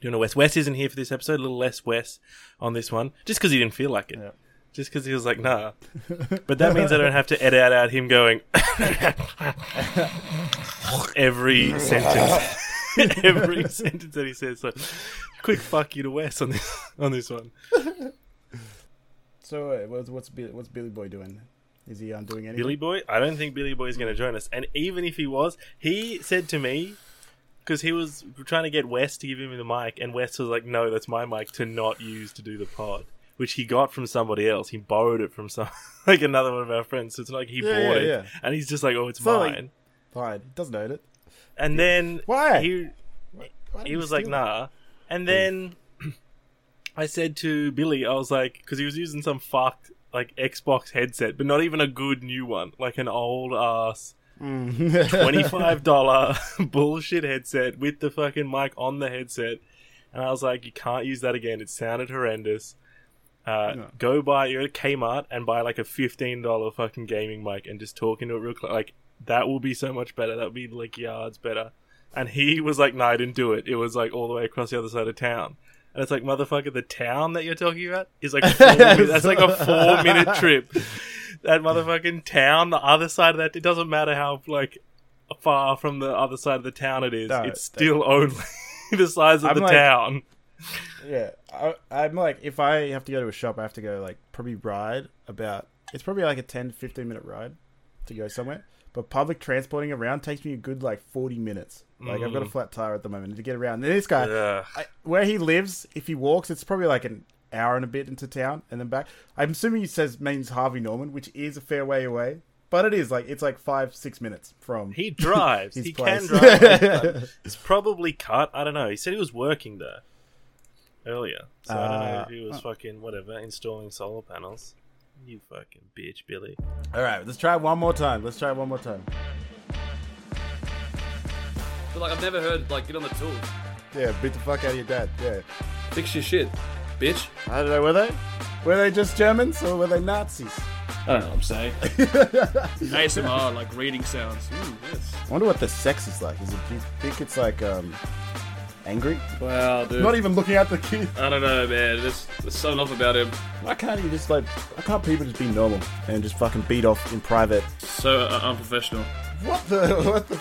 doing a Wes. Wes isn't here for this episode. A little less Wes on this one, just because he didn't feel like it. Yeah. Just because he was like, nah. But that means I don't have to edit out him going every sentence. every sentence that he says. So, quick fuck you to Wes on this on this one. So uh, what's what's Billy, what's Billy Boy doing? Is he um, doing anything? Billy Boy? I don't think Billy Boy is going to join us. And even if he was, he said to me, because he was trying to get Wes to give him the mic, and Wes was like, no, that's my mic to not use to do the pod. Which he got from somebody else. He borrowed it from some, like another one of our friends. So it's not like he Yeah, bought yeah, it, yeah. and he's just like, "Oh, it's So, mine." Fine, he doesn't own it. and then Why? he Why did he was like, steal it? "Nah." And then I said to Billy, I was like, because he was using some fucked like Xbox headset, but not even a good new one, like an old ass. twenty-five dollar bullshit headset with the fucking mic on the headset, and I was like, you can't use that again. It sounded horrendous. Uh, No. Go buy you're at Kmart and buy like a fifteen dollar fucking gaming mic and just talk into it real close. Like that will be so much better. That would be like yards better. And he was like, "No, I didn't do it. It was like all the way across the other side of town." And it's like, motherfucker, the town that you're talking about is like that's like a four minute trip. That motherfucking town, the other side of that, it doesn't matter how like far from the other side of the town it is. No, it's still only the size of I'm the like- town. yeah, I, I'm like, if I have to go to a shop, I have to go like probably ride about. It's probably like a 10 15 minute ride to go somewhere. But public transporting around takes me a good like 40 minutes. Like I've got a Mm. flat tire at the moment to get around. And this guy. I, where he lives, if he walks, it's probably like an hour and a bit into town and then back. I'm assuming he says means Harvey Norman, which is a fair way away, but it is like it's like five six minutes from. He drives. His he place. can drive. It's probably cut. I don't know. He said he was working there earlier. So I don't know Uh, if he was huh. fucking whatever installing solar panels. You fucking bitch, Billy. All right, let's try it one more time. Let's try it one more time. But like I've never heard like get on the tools, Yeah, beat the fuck out of your dad. Yeah, fix your shit, bitch. I don't know. Were they? Were they just Germans or were they Nazis? I don't know what I'm saying. ASMR like reading sounds. Mm, yes. I wonder what the sex is like. Is it? Do you think it's like um, angry? Wow, dude. Not even looking at the kid. I don't know, man. There's, there's something off about him. Why can't you just like? Why can't people just be normal and just fucking beat off in private? So uh, unprofessional. What the? What the?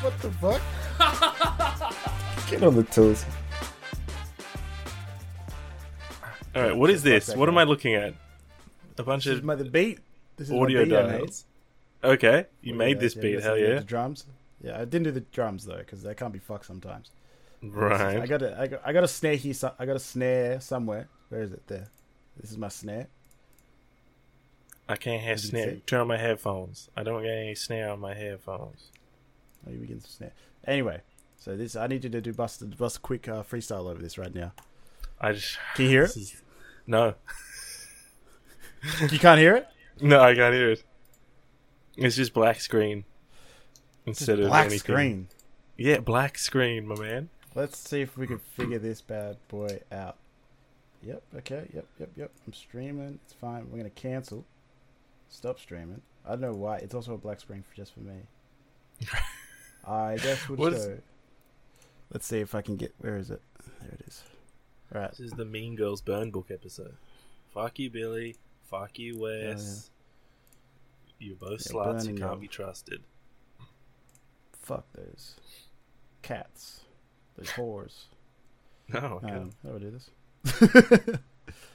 What the fuck? Get on the tools. All right, what is this? What am. I looking at? A bunch This of my the beat. This is audio beat dials. Okay, you Audio made this dials, beat. Hell yeah! The drums. Yeah, I didn't do the drums though because they can't be fucked sometimes. Right. I got a, I got, I got a snare here. so- I got a snare somewhere. Where is it? There. This is my snare. I can't have snare. Turn on my headphones. I don't get any snare on my headphones. Oh, you begin to snare. Anyway, so this I need you to do bust bust a quick uh, freestyle over this right now. I just Can you hear it? is- no, You can't hear it. no, I can't hear it. It's just black screen instead of Black anything. screen. Yeah, black screen, my man. Let's see if we can figure this bad boy out. Yep. Okay. Yep. Yep. Yep. I'm streaming. It's fine. We're gonna cancel. Stop streaming. I don't know why. It's also a black screen for just for me. I guess would What is- show. Let's see if I can get. Where is it? There it is. Right. This is the Mean Girls Burn Book episode. Fuck you, Billy. Fuck you, Wes. You're both Yeah, sluts. You can't them. be trusted. Fuck those cats. Those whores. No, okay. Um, how do I do this?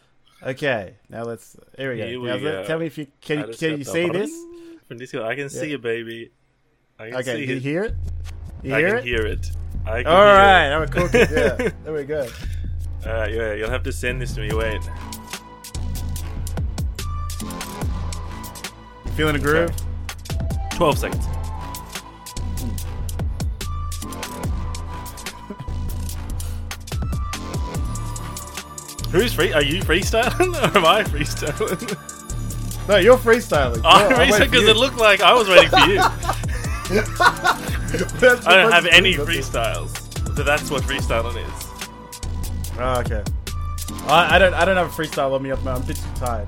okay, now let's. Here we go. Here we now, go. Tell me if you can. I You, can you see button this? From Discord, I can see Yeah. it, baby. I can Okay, see can you it. hear it? You I hear can it? hear it. I can All right, it. cooking. Yeah, there we go. Right, yeah, you'll have to send this to me. Wait. Feeling a groove? Twelve seconds. Who's free? Are you freestyling or am I freestyling? No, you're freestyling. Oh, I'm No, freestyling because it looked like I was waiting for you. I don't have any do, that's it. freestyles, but that's what freestyling is. Oh, okay. I, I don't. I don't have a freestyle on me up now. I'm a bit too tired.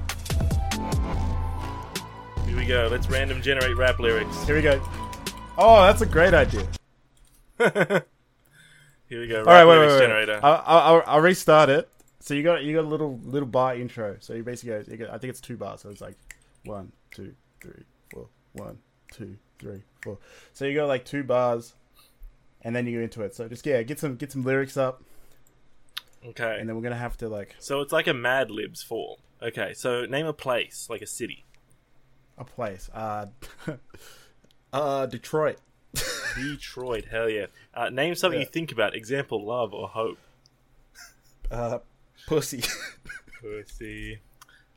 Here we go. Let's random generate rap lyrics. Here we go. Oh, that's a great idea. Here we go. All right, wait, wait, wait. generator. I'll, I'll, I'll restart it. So you got you got a little little bar intro. So you basically go. You got, I think it's two bars. So it's like one, two, three, four. One, two, three, four. So you go like two bars, and then you go into it. So just yeah, get some get some lyrics up, okay. and then we're gonna have to like So it's like a Mad Libs form. Okay, so name a place, like a city. a place. Uh, uh, Detroit. Detroit, hell yeah. Uh, name something Yeah. you think about. Example, love or hope. Uh, pussy. Pussy.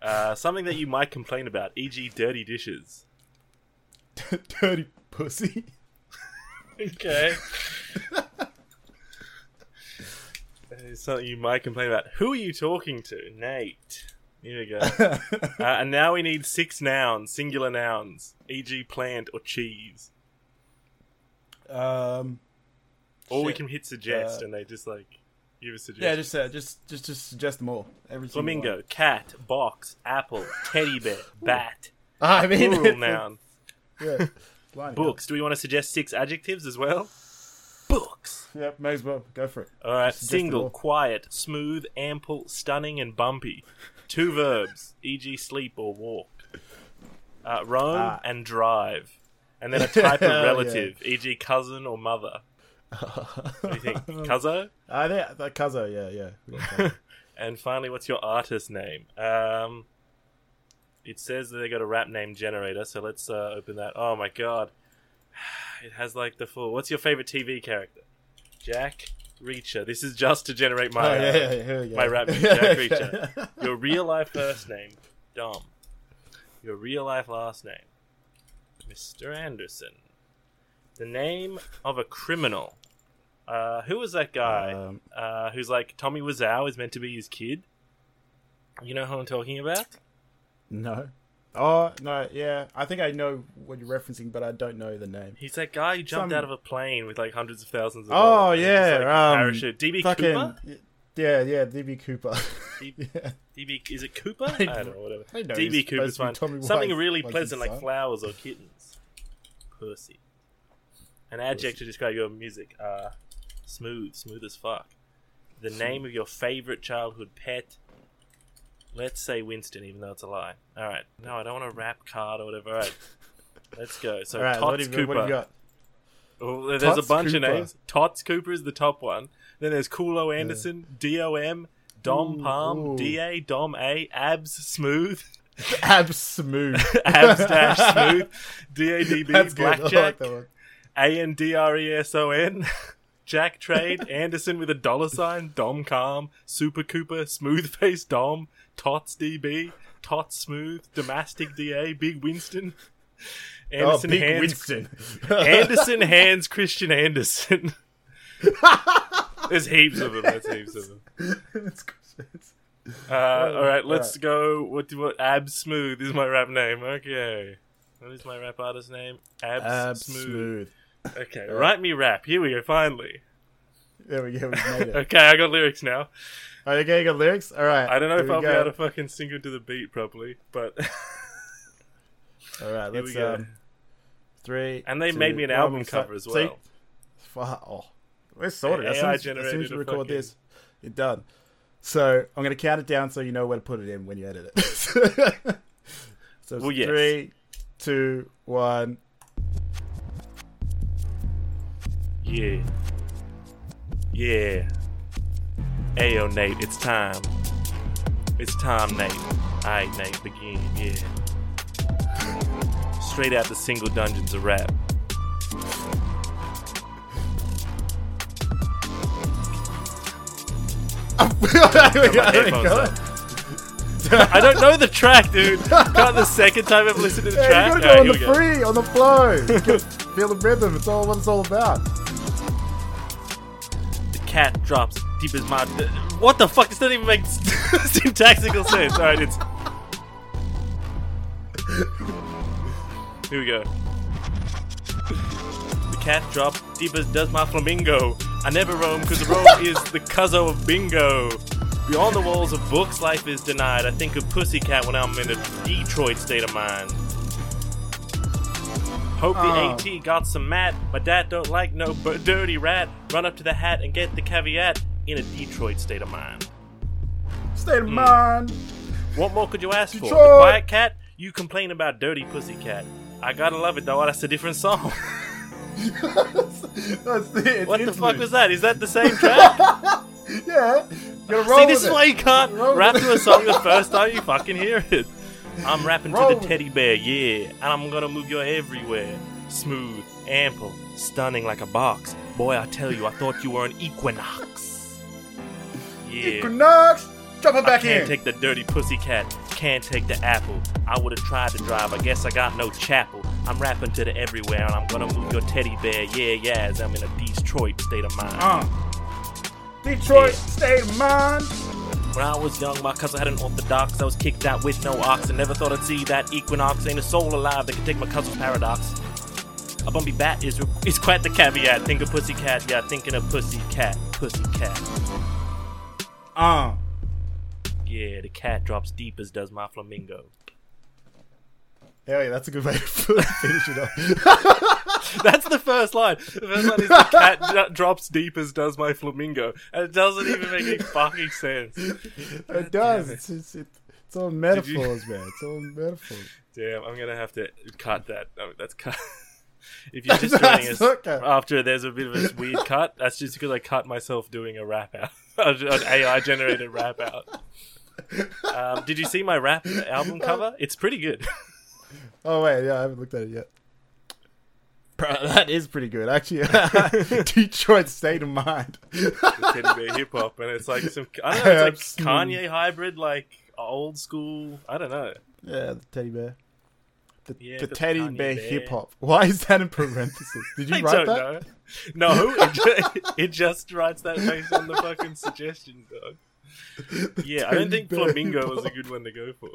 Uh, something that you might complain about, e.g., dirty dishes. Dirty pussy. Okay. Something you might complain about. Who are you talking to? Nate. Here we go. uh, and now we need six nouns, singular nouns, e.g., plant or cheese. um, Or we can hit suggest Uh, and they just like give a suggestion. yeah, just uh, just just just suggest them all. Every Flamingo, one. cat, box, apple, teddy bear, bat. I mean, Plural noun. Yeah. Line it up. Books. Do we want to suggest six adjectives as well? Books. Yep, may as well go for it. All right. Them Single, quiet, smooth, ample, stunning, and bumpy. Two verbs, e.g., sleep or walk. Uh, roam Ah. and drive. And then a type of Yeah. relative, e.g., cousin or mother. What do you think? Cuzzo? I think that Cuzzo, yeah, yeah. And finally, what's your artist name? Um, it says that they got a rap name generator, so let's uh, open that. Oh my god, it has like the full. What's your favorite TV character? Jack Reacher. This is just to generate my oh, yeah, uh, yeah, yeah, here we go. my rap Jack Reacher. your real life first name, Dom. Your real life last name, Mr. Anderson. The name of a criminal. Uh, who was that guy? Um, uh, who's like Tommy Wiseau is meant to be his kid. You know who I'm talking about? no. Oh, no, yeah. I think I know what you're referencing, but I don't know the name. He's that guy who jumped Some- out of a plane with like hundreds of thousands of Oh, dollars. and just, yeah, like, um, parachute. DB Fucking. Cooper. Yeah, yeah, DB Cooper. D- yeah. DB is it Cooper? I I don't know. Whatever. I know DB Cooper's supposed to be fine. Something really like pleasant like flowers or kittens. Percy. An adjective to describe your music. Uh, smooth, smooth as fuck. The name of your favorite childhood pet. Let's say Winston, even though it's a lie. All right. No, I don't want a rap card or whatever. All right. Let's go. So All right, Tots what have, you, Cooper. what have you got? Oh, there's Tots a bunch Cooper. of names. Tots Cooper is the top one. Then there's Coolo Anderson, DOM, Dom Ooh, Palm, ooh. DA, Dom A, Abs Smooth, Abs smooth. Abs Dash Smooth, DADB, That's. Like Blackjack. A N D R E S O N, Jack Trade, Anderson with a dollar sign, Dom Calm, Super Cooper, Smooth Face Dom, Tots DB, Tots Smooth, Damastic DA, Big Winston, Anderson oh, Big Hands Winston. Anderson Hands Christian Anderson. There's heaps of them. There's heaps of them. It's- it's- Uh, all right, let's Alright. go. What? What? Ab Smooth is my rap name. Okay. What is my rap artist name? Ab, Abs Smooth. smooth. Okay, write me rap. Here we go. Finally. There we go. We made it. Okay, I got lyrics now. Okay, you getting got lyrics. All right. I don't know if I'll be able to fucking sing it to the beat properly, but All right, here let's go. um, three. And they two, made me an album cover as well. Fuck. Oh, we're sorted. As soon as, as, soon as you record fucking- this, you're done. So I'm gonna count it down so you know where to put it in when you edit it. so Well, yes. three, two, one. Yeah. Yeah. Ayo, Nate, it's time. It's time, Nate. Alright, Nate, begin, yeah. Straight out the single dungeons of rap. There we go, my there we headphones go. up. I don't know the track, dude. Got the second time I've listened to the Yeah, track. you gotta go Alright, on the free, on the flow. Get- Feel the rhythm. It's all what it's all about. The cat drops deep as my. What the fuck? This doesn't even make syntactical sense. Alright, it's. Here we go. The cat drops deep as does my flamingo. I never roam because the roam is the cuzzo of bingo. Beyond the walls of books, life is denied. I think of Pussycat when I'm in a Detroit state of mind. Hope the uh. Oh. AT got some mat. My dad don't like no b- dirty rat. Run up to the hat and get the caveat in a Detroit state of mind. State of hmm. mind. What more could you ask for? The quiet cat? You complain about dirty pussy cat. I gotta love it though. That's a different song. That's the, it's what the fuck was that? Is that the same track? Yeah. See, this is why you can't rap to a song the first time you fucking hear it. I'm rapping Roll to the teddy bear, yeah, and I'm gonna move you everywhere. Smooth, ample, stunning like a box. Boy, I tell you, I thought you were an equinox. Yeah. Equinox. Drop it back here. Can't in. take the dirty pussy cat. Can't take the apple. I would have tried to drive. I guess I got no chapel. I'm rapping to the everywhere, and I'm gonna move your teddy bear. Yeah, yeah, as I'm in a Detroit state of mind. Uh. Detroit Yeah. state of mind. When I was young, my cousin had an orthodox. I was kicked out with no ox, and never thought I'd see that equinox. Ain't a soul alive that can take my cousin's paradox. A bumpy bat is is quite the caveat. Think of pussy cat, yeah, thinking of pussy cat, pussy cat. Uh. Yeah, the cat drops deep as does my flamingo. Hell yeah, that's a good way to finish it off. That's the first line. The first line is the cat d- drops deep as does my flamingo, and it doesn't even make any fucking sense. it does. It's, it's, it's, it's all you- metaphors, man. It's all metaphors. Damn, I'm gonna have to cut that. No, that's cut. If you're just joining us okay. after there's a bit of a weird cut, that's just because I cut myself doing a rap out, an AI generated rap out. Um, did you see my rap album cover? It's pretty good. Oh wait, yeah, I haven't looked at it yet. Bro, that is pretty good, actually. Detroit state of mind. the teddy bear hip hop, and it's like some I don't know, it's seen- like Kanye hybrid, like old school. I don't know. Yeah, the teddy bear. The, Yeah, the the teddy Kanye bear, bear. hip hop. Why is that in parentheses? Did you write don't that? know. No, it just, it just writes that based on the fucking suggestions, dog. Yeah, I don't think flamingo was a good one to go for.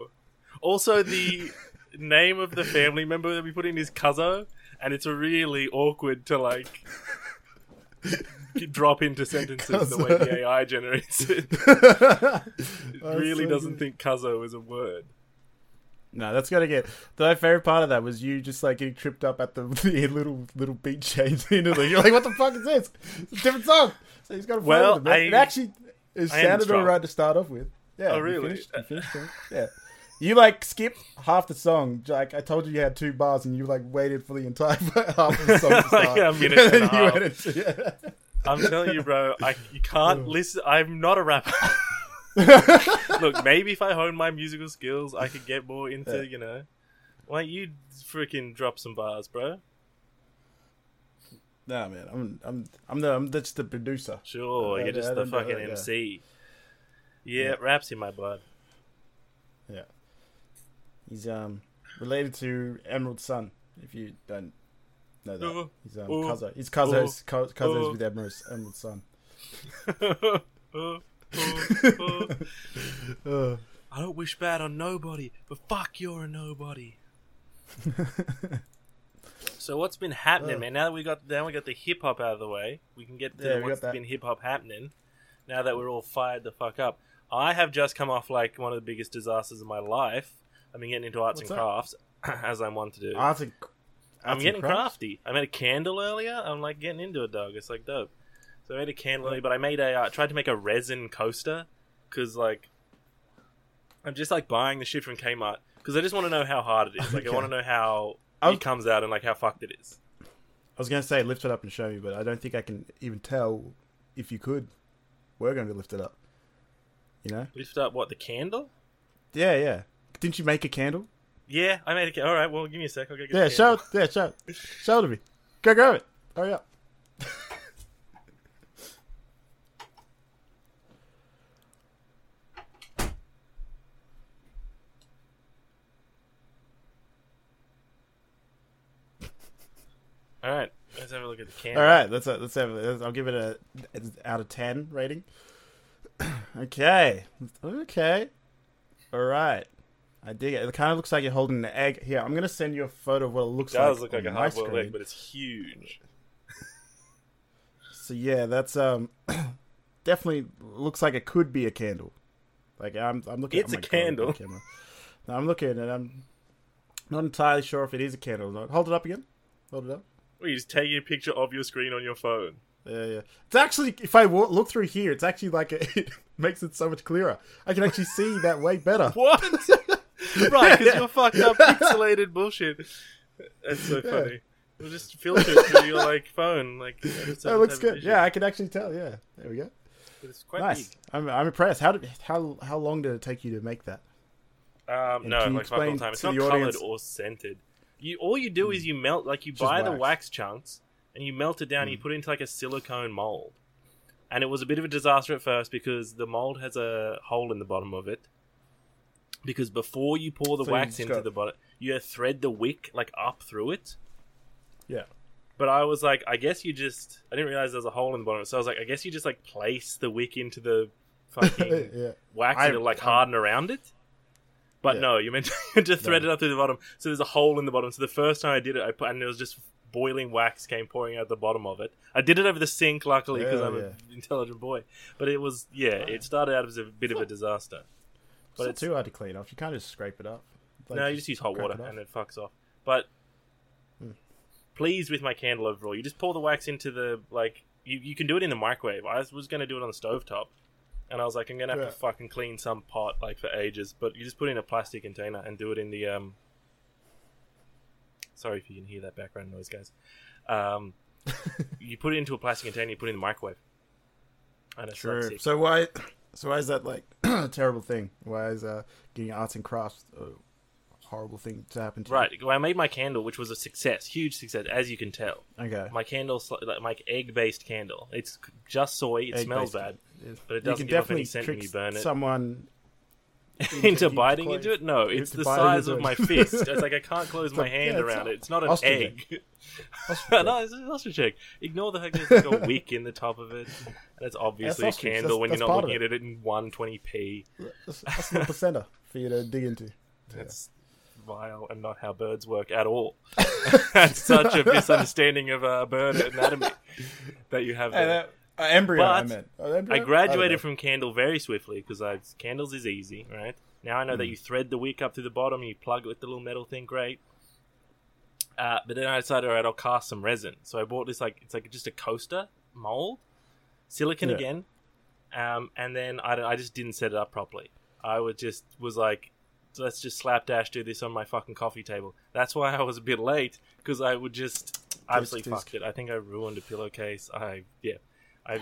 Also, the name of the family member that we put in is Cuzzo, and it's really awkward to like drop into sentences the way the AI generates it. It really so doesn't good. think Cuzzo is a word. No, that's gotta get. The favorite part of that was you just like getting tripped up at the, the little little beat change. Know, like, you're like, what the fuck is this? It's a different song. So he's got a Well, with it. I- it actually it I sounded alright to start off with. Yeah. Oh, you really? finished- you finished it. yeah. You like skip half the song. Like I told you, you had two bars, and you like waited for the entire half of the song to Like start. a minute and a half. into yeah. I'm telling you, bro, I you can't listen. I'm not a rapper. Look, maybe if I hone my musical skills, I could get more into, Yeah. you know. Why don't you freaking drop some bars, bro? Nah, man, I'm I'm I'm the I'm just the producer. Sure, I- you're I just the don't know, fucking. MC. Yeah, Yeah. raps in my blood. Yeah. He's um related to Emerald Sun. If you don't know that, he's um cousin. He's cousins co- cousins with Emerald Emerald Sun. Uh, I don't wish bad on nobody, but fuck, you're a nobody. So what's been happening, man? Now that we got now we got the hip hop out of the way, we can get to Yeah, what's been hip hop happening. Now that we're all fired the fuck up, I have just come off like one of the biggest disasters of my life. I've been getting into arts What's and that? crafts, as I'm one to do. arts and, I'm arts and getting crafts? crafty. I made a candle earlier. I'm like getting into it, dog. It's like dope. So I made a candle, but I made a uh, tried to make a resin coaster because like I'm just like buying the shit from Kmart because I just want to know how hard it is. Like I want to know how I was- it comes out and like how fucked it is. I was gonna say lift it up and show me, but I don't think I can even tell if you could. We're going to lift it up. You know? Lift up what the candle? Yeah, yeah. Didn't you make a candle? Yeah, I made a. Ca- All right, well, give me a sec. I'll go get Yeah, the show candle. it. Yeah, show it. Show it to me. Go, grab it. Hurry up. All right, let's have a look at the candle. All right, let's uh, let's have. I'll give it a out of ten rating. okay, okay, all right. I dig it. It kind of looks like you're holding an egg. Here, I'm gonna send you a photo of what it looks like. It does like. look like a my hard boiled egg, but it's huge. So yeah, that's um definitely looks like it could be a candle. Like I'm I'm looking. It's oh a God, candle. the camera. No, I'm looking and I'm not entirely sure if it is a candle or not. Hold it up again. Hold it up. Just take a picture of your screen on your phone. Yeah, yeah. It's actually, if I look through here, it's actually like a, it makes it so much clearer. I can actually see that way better. What? right, because you're fucked up, pixelated bullshit. That's so funny. We'll just filter it through your like phone, like. That looks good. Yeah, I can actually tell. Yeah, there we go. it's quite nice. I'm, I'm impressed. How did how how long did it take you to make that? Um, And no, like all the time. It's not colored audience- or scented. You all you do is you melt like you Just buy the wax. wax chunks and you melt it down. and You Mm. put it into like a silicone mold, and it was a bit of a disaster at first because the mold has a hole in the bottom of it. Because before you pour the So you wax just into got- the bottom, you thread the wick like up through it. Yeah. But I was like, I guess you just. I didn't realize there was a hole in the bottom. So I was like, I guess you just like place the wick into the fucking yeah. wax I- and it'll like I- harden around it. But Yeah. no, you meant to just thread No. it up through the bottom. So there's a hole in the bottom. So the first time I did it, I put and it was just boiling wax came pouring out the bottom of it. I did it over the sink, luckily, because Yeah, I'm yeah. an intelligent boy. But it was yeah, it started out as a bit of a disaster. It's But not it's too hard to clean off. You can't just scrape it up. Like, no, you just use hot water it and it fucks off. But Hmm. pleased with my candle overall. You just pour the wax into the like you, you can do it in the microwave. I was going to do it on the stovetop. And I was like, I'm gonna have Yeah. to fucking clean some pot like for ages. But you just put it in a plastic container and do it in the um. Sorry if you can hear that background noise, guys. Um, you put it into a plastic container. You put it in the microwave. And it's Sure. So why so why is that like a terrible thing? Why is uh, getting arts and crafts a horrible thing to happen to? you? Right. Well, I made my candle, which was a success, huge success, as you can tell. Okay. My candle, like my egg-based candle. It's just soy. It smells Egg-based. bad, Yes. but it you doesn't can definitely any scent trick burn it. someone into into biting close- into it? No, it's the size of it. my fist. It's like I can't close It's my hand yeah, around not- it. It's not an ostrich egg. Ostrich no, it's an ostrich egg. Ignore the fact there's like a wick in the top of it. And it's obviously ostrich. a candle That's- when you're not part of looking at it in 120p. That's, that's not the center for you to dig into. That's vile and not how birds work at all. That's such a misunderstanding of uh, bird anatomy that you have there. Uh, embryo, I meant. Uh, embryo? I graduated know. from candle very swiftly because candles is easy, right? Now I know Hmm. that you thread the wick up to the bottom, you plug it with the little metal thing, great. Uh, but then I decided, all right, I'll cast some resin. So I bought this like it's like just a coaster mold, silicon Yeah. again, um, and then I, I just didn't set it up properly. I would just was like, let's just slapdash do this on my fucking coffee table. That's why I was a bit late because I would just obviously fucked it. I think I ruined a pillowcase. I yeah, I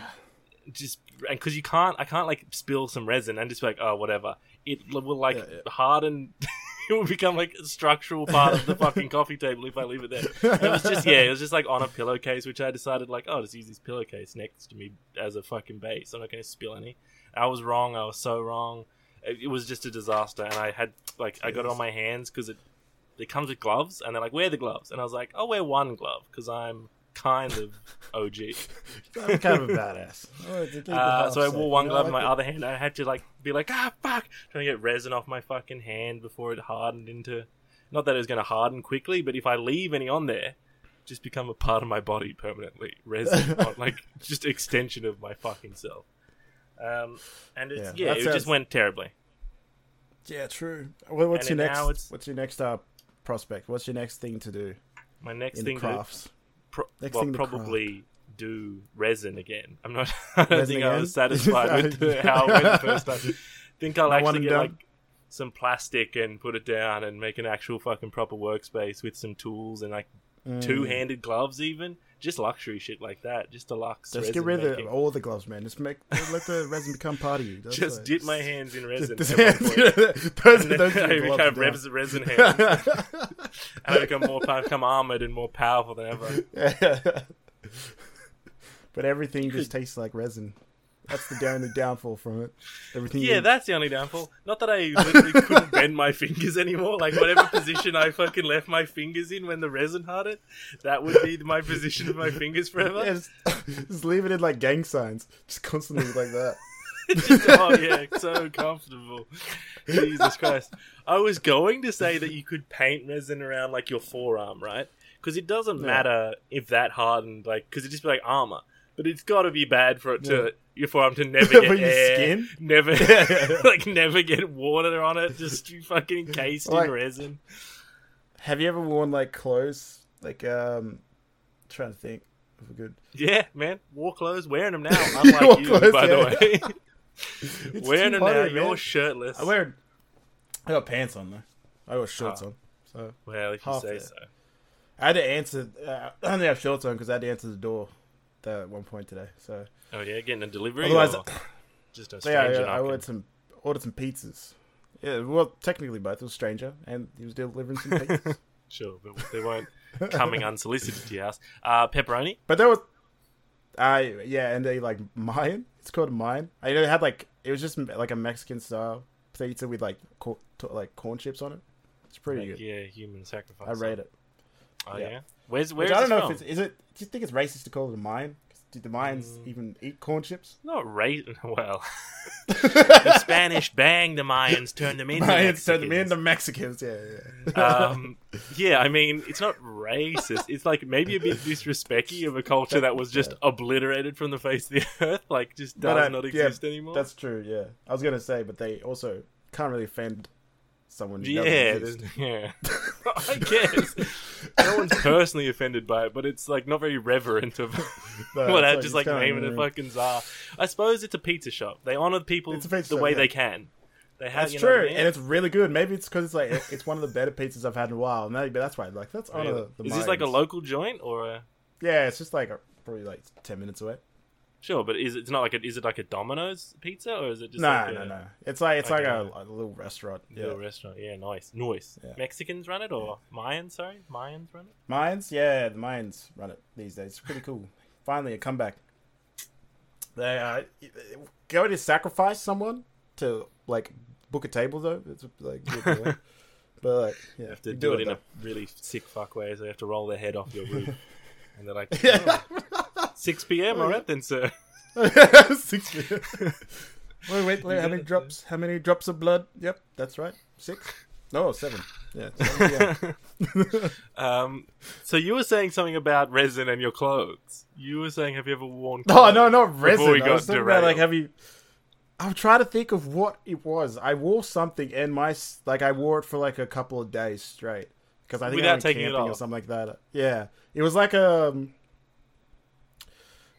just and because you can't, I can't like spill some resin and just be like, oh whatever. It will like Yeah, yeah. harden. it will become like a structural part of the fucking coffee table if I leave it there. And it was just yeah, it was just like on a pillowcase, which I decided like, oh, just use this pillowcase next to me as a fucking base. I'm not going to spill any. I was wrong. I was so wrong. It, it was just a disaster, and I had like I got it on my hands because it it comes with gloves, and they're like, wear the gloves, and I was like, I'll wear one glove because I'm kind of OG. I'm kind of a badass. To keep the Uh, so I wore one glove I in my other hand. I had to like be like, ah, fuck, trying to get resin off my fucking hand before it hardened into. Not that it was going to harden quickly, but if I leave any on there, just become a part of my body permanently. Resin, on, like just extension of my fucking self. Um, and it's, Yeah, yeah, it sounds- just went terribly. Yeah, true. Well, what's And your next? What's your next uh, prospect? What's your next thing to do My next in thing the to crafts? Pro- Next well, probably do resin again. I'm not. I don't Resin think I was satisfied with the- how went the first time. think I'll No actually get done? like some plastic and put it down and make an actual fucking proper workspace with some tools and like Mm. two-handed gloves, even just luxury shit like that. Just deluxe. Just get rid making. of all the gloves, man. Just make let the resin become part of you. That's Just like- dip my hands in resin. Just- point. Those- And then I become down. resin, hands, and I become more become armored and more powerful than ever. but everything just tastes like resin. That's the only downfall from it. Everything. Yeah, you- that's the only downfall. Not that I literally couldn't bend my fingers anymore. Like whatever position I fucking left my fingers in when the resin hardened, that would be my position of my fingers forever. Yeah, just, just leave it in like gang signs, just constantly like that. Just- oh yeah, so comfortable. Jesus Christ! I was going to say that you could paint resin around like your forearm, right? Because it doesn't Yeah. matter if that hardened, like because it just be like armor. But it's got to be bad for it to your forearm to never For get your air, skin? never like never get water on it, just be fucking encased Like- in resin. Have you ever worn like clothes Like, um, trying to think of a good. Yeah, man, war clothes, wearing them now. Unlike War you, clothes, by yeah. the way. It's wearing too them hot now, here, you're shirtless. I wear. I got pants on though. I got shorts Ah. on. So well, if you half say there. so. I had to answer. Uh, I only have shorts on because I had to answer the door at one point today. So Oh yeah, getting a delivery. Otherwise- just a So yeah, stranger yeah, I ordered some ordered some pizzas. Yeah, well, technically both. It was stranger, and he was delivering some pizzas. Sure, but they weren't coming unsolicited to your house. Uh, pepperoni. but there was, I yeah, and they like Mayan. It's called Mayan. I know it had like it was just like a Mexican style pizza with like cor- like corn chips on it. It's pretty Like, good. yeah, human sacrifice. I rate it. Oh yeah. yeah. Where's where's I don't know from? if it's is it. Do you think it's racist to call it a? 'Cause Do the Mayans Mm. even eat corn chips? Not right. Well, the Spanish banged the Mayans, turned them into Mayans turned them Mexicans. into Mexicans. Yeah, yeah. um, yeah, I mean, it's not racist. It's like maybe a bit disrespecty of a culture that was just obliterated from the face of the earth, like just does not yeah, exist anymore. That's true. Yeah, I was gonna say, but they also can't really offend someone. Yeah, yeah. I guess no one's personally offended by it, but it's like not very reverent of No, what I like- just like naming a fucking czar. I suppose it's a pizza shop. They honor people It's a pizza the shop, way yeah. they can. They have That's you know what I true, mean? and it's really good. Maybe it's because it's like it's one of the better pizzas I've had in a while. Maybe that's why. Like that's honor Really? the. Is this like a local joint or a Yeah, it's just like a, probably like ten minutes away. Sure? But is it, it's not like a, is it like a Domino's pizza or is it just No, like no, a no. It's like it's like a, a little restaurant. Yeah, little restaurant? Yeah, nice, nice. Yeah. Mexicans run it or Mayans? Sorry, Mayans run it. Mines, yeah, the Mines run it these days. It's pretty cool. Finally, a comeback. They uh, go to sacrifice someone to like book a table though. It's like, but like, yeah, You have to you do, it in though. a really sick fuck way, so they have to roll their head off your roof, and they're like, Yeah. "Oh, 6 p.m. All right then, sir. Six. p.m. wait, wait, wait. How many drops? How many drops of blood? Yep, that's right. Six. No, seven. Yeah. seven, um, so you were saying something about resin and your clothes. You were saying, have you ever worn? No, clothes? no, not resin. we I was got talking about like have you? I'm trying to think of what it was. I wore something and my like I wore it for like a couple of days straight because I think I Without went taking it camping or something like that. Yeah, it was like a.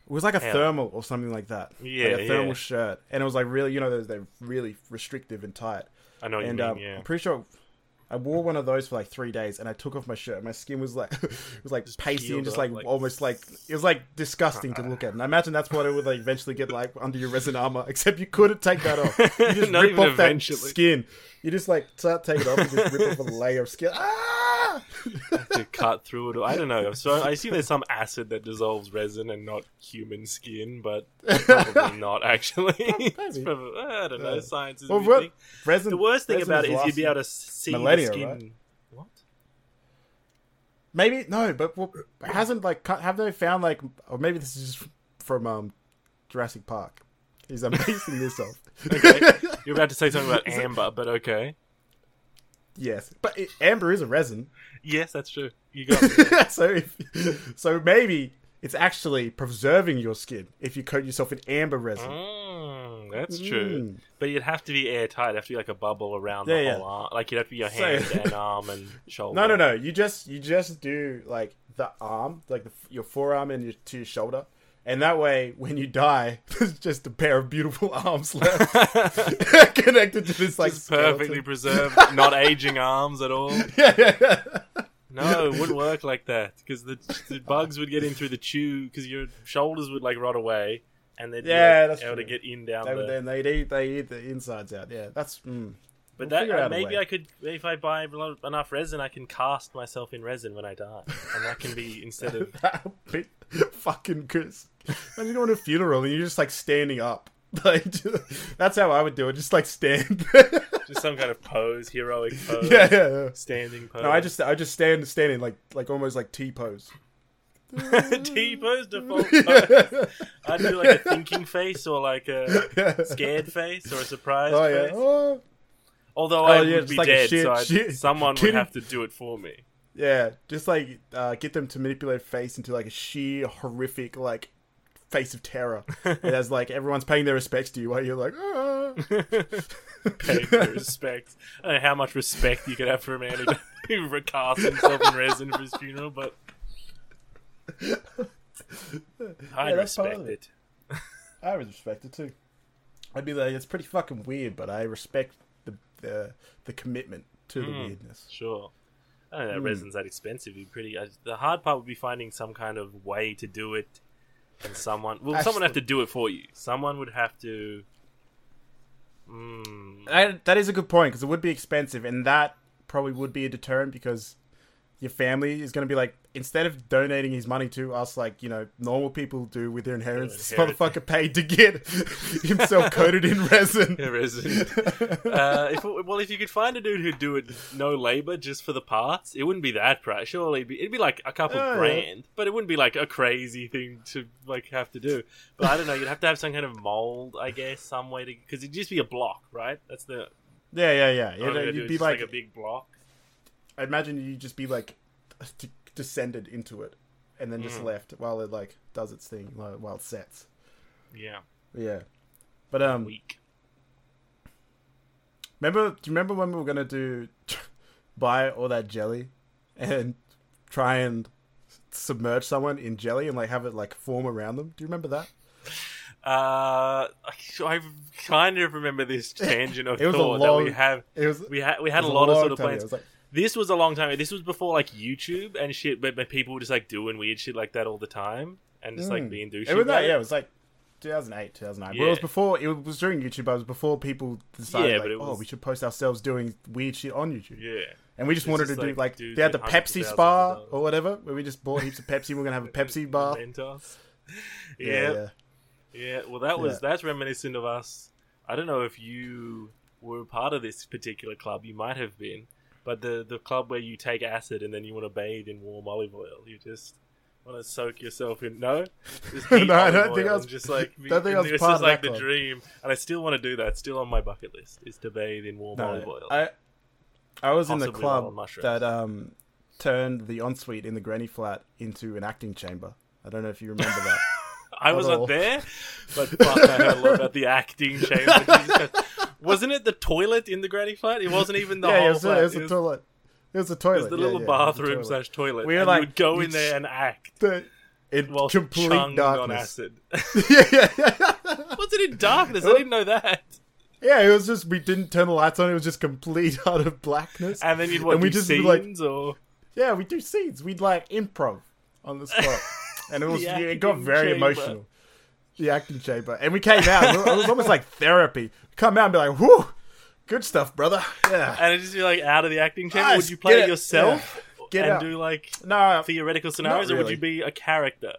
It was like a Hell. thermal or something like that. Yeah, like a thermal yeah. shirt, and it was like really, you know, they're, they're really restrictive and tight. I know what and you mean. um, yeah. I'm pretty sure I wore one of those for like three days, and I took off my shirt. My skin was like, it was like Just pasty and just up, like, like- almost like it was like disgusting to look at. And I imagine that's what it would like eventually get like under your resin armor. Except you couldn't take that off. You just Not rip even off that skin. You just like start taking it off and just rip off a layer of skin. Ah! to cut through it. I don't know. So I assume there's some acid that dissolves resin and not human skin, but probably not actually. It's probably- I don't know. Yeah. Science is Well, what- resin. The worst thing about it is you'd be able to see millennia, the skin. right? What? Maybe no, but well, hasn't like cut- have they found like or maybe this is just from um Jurassic Park. He's I'm basing this off. Okay. You're about to say something about amber, but okay. Yes, but it, amber is a resin. Yes, that's true. You got me. so if, so maybe it's actually preserving your skin if you coat yourself in amber resin. Mm, that's true. Mm. But you'd have to be airtight. It'd have to be like a bubble around Yeah, the yeah. whole arm. Like you'd have to be your So- hand and arm and shoulder. No, no, no. You just you just do like the arm, like the, your forearm and your, to your shoulder, and that way when you die, there's just a pair of beautiful arms left connected to this like perfectly preserved, not aging arms at all. Yeah, yeah, yeah. No, it wouldn't work like that because the, the bugs would get in through the chew because your shoulders would like rot away and they'd Yeah, be like, that's able to true. get in down They, the. then they'd eat they eat the insides out. Yeah, that's. Mm. But we'll that uh, maybe. I could if I buy enough resin, I can cast myself in resin when I die, and that can be instead of be fucking good. Imagine going to a funeral and you're just like standing up. Like that's how I would do it. Just like stand. just some kind of pose, heroic pose, yeah, yeah, yeah. standing pose. No, I just I just stand standing like like almost like T pose. T pose default pose. I'd do like a thinking face or like a scared face or a surprised Oh yeah. face. Oh. Although Oh, I yeah, would be like dead, shit- so shit- someone would have to do it for me. Yeah, just like uh, get them to manipulate face into like a sheer horrific like face of terror. and as like everyone's paying their respects to you while you're like, ah. Paying no respect. I don't know how much respect you could have for a man who, who recasts himself in resin for his funeral, but I Yeah, respect it. it. I would respect it too. I'd be like, it's pretty fucking weird, but I respect the the, commitment to the Mm. weirdness. Sure. I don't know. Hmm. Resin's that expensive. Be pretty. I, the hard part would be finding some kind of way to do it, and someone. Well, someone have to do it for you. Someone would have to. Mm, That, that is a good point because it would be expensive, and that probably would be a deterrent because your family is going to be like, instead of donating his money to us, like you know, normal people do with their inheritance, this motherfucker paid to get himself coated in resin. yeah, Resin. uh, if, well, if you could find a dude who'd do it no labor just for the parts, it wouldn't be that price. Surely, it'd be, it'd be like a couple yeah. grand, but it wouldn't be like a crazy thing to like have to do. But I don't know. You'd have to have some kind of mold, I guess, some way to because it'd just be a block, right? That's the. Yeah, yeah, yeah. You'd, you gotta do you'd be just like, a big block. I imagine you just be like d- descended into it, and then just Mm. left while it like does its thing, like, while it sets. Yeah, Yeah, but um, weak. remember? Do you remember when we were gonna do buy all that jelly and try and submerge someone in jelly and like have it like form around them? Do you remember that? Uh, I, I kind of remember this tangent of It was a thought that we have. It was. We had we had a lot of sort of plans. It was like, This was a long time. ago. This was before like YouTube and shit, but, but people were just like doing weird shit like that all the time and just like Mm. being douchey. it was about that. it. Yeah, it was like 2008, 2009. But it was Yeah. before. It was during YouTube. But it was before people decided Yeah, like, but it oh, was- we should post ourselves doing weird shit on YouTube. Yeah. And we just wanted to do like like dudes they had the with hundreds of Pepsi thousands Spa of or whatever, where we just bought heaps of Pepsi. We're gonna have a Pepsi bar. Mentos. Yeah, Yeah, yeah. yeah. Well, that was Yeah. that's reminiscent of us. I don't know if you were part of this particular club. You might have been, but the the club where you take acid and then you want to bathe in warm olive oil. You just want to soak yourself in. No, No, I don't think I was- just like don't think I was part of like the club. dream, and I still want to do that. It's still on my bucket list is to bathe in warm olive oil. I I was in the Possibly while on club that um turned the ensuite in the granny flat into an acting chamber. I don't know if you remember that. I Not wasn't all. there, but fuck, I heard a lot about the acting chamber. Wasn't it the toilet in the granny flat? It wasn't even the yeah, whole it was, flat. it was It a toilet. It was a it toilet. was the yeah, little yeah, it bathroom toilet. slash toilet. We were like, would go in there and act The, in while complete darkness. on acid. yeah, yeah, yeah. Was it in darkness? I didn't know that. Yeah, it was just we didn't turn the lights on. It was just complete out of blackness. And then you'd what, And we just, scenes like- or Yeah, we do scenes. We'd like improv on the spot, and it was The it got very chamber. emotional. The acting chamber, and we came out. It was almost like therapy. Come out and be like, "Whoo, good stuff, brother." Yeah. and it'd just be like out of the acting chamber. Nice, Would you play it, yourself Get and out. do like No, theoretical scenarios, or would you be a character?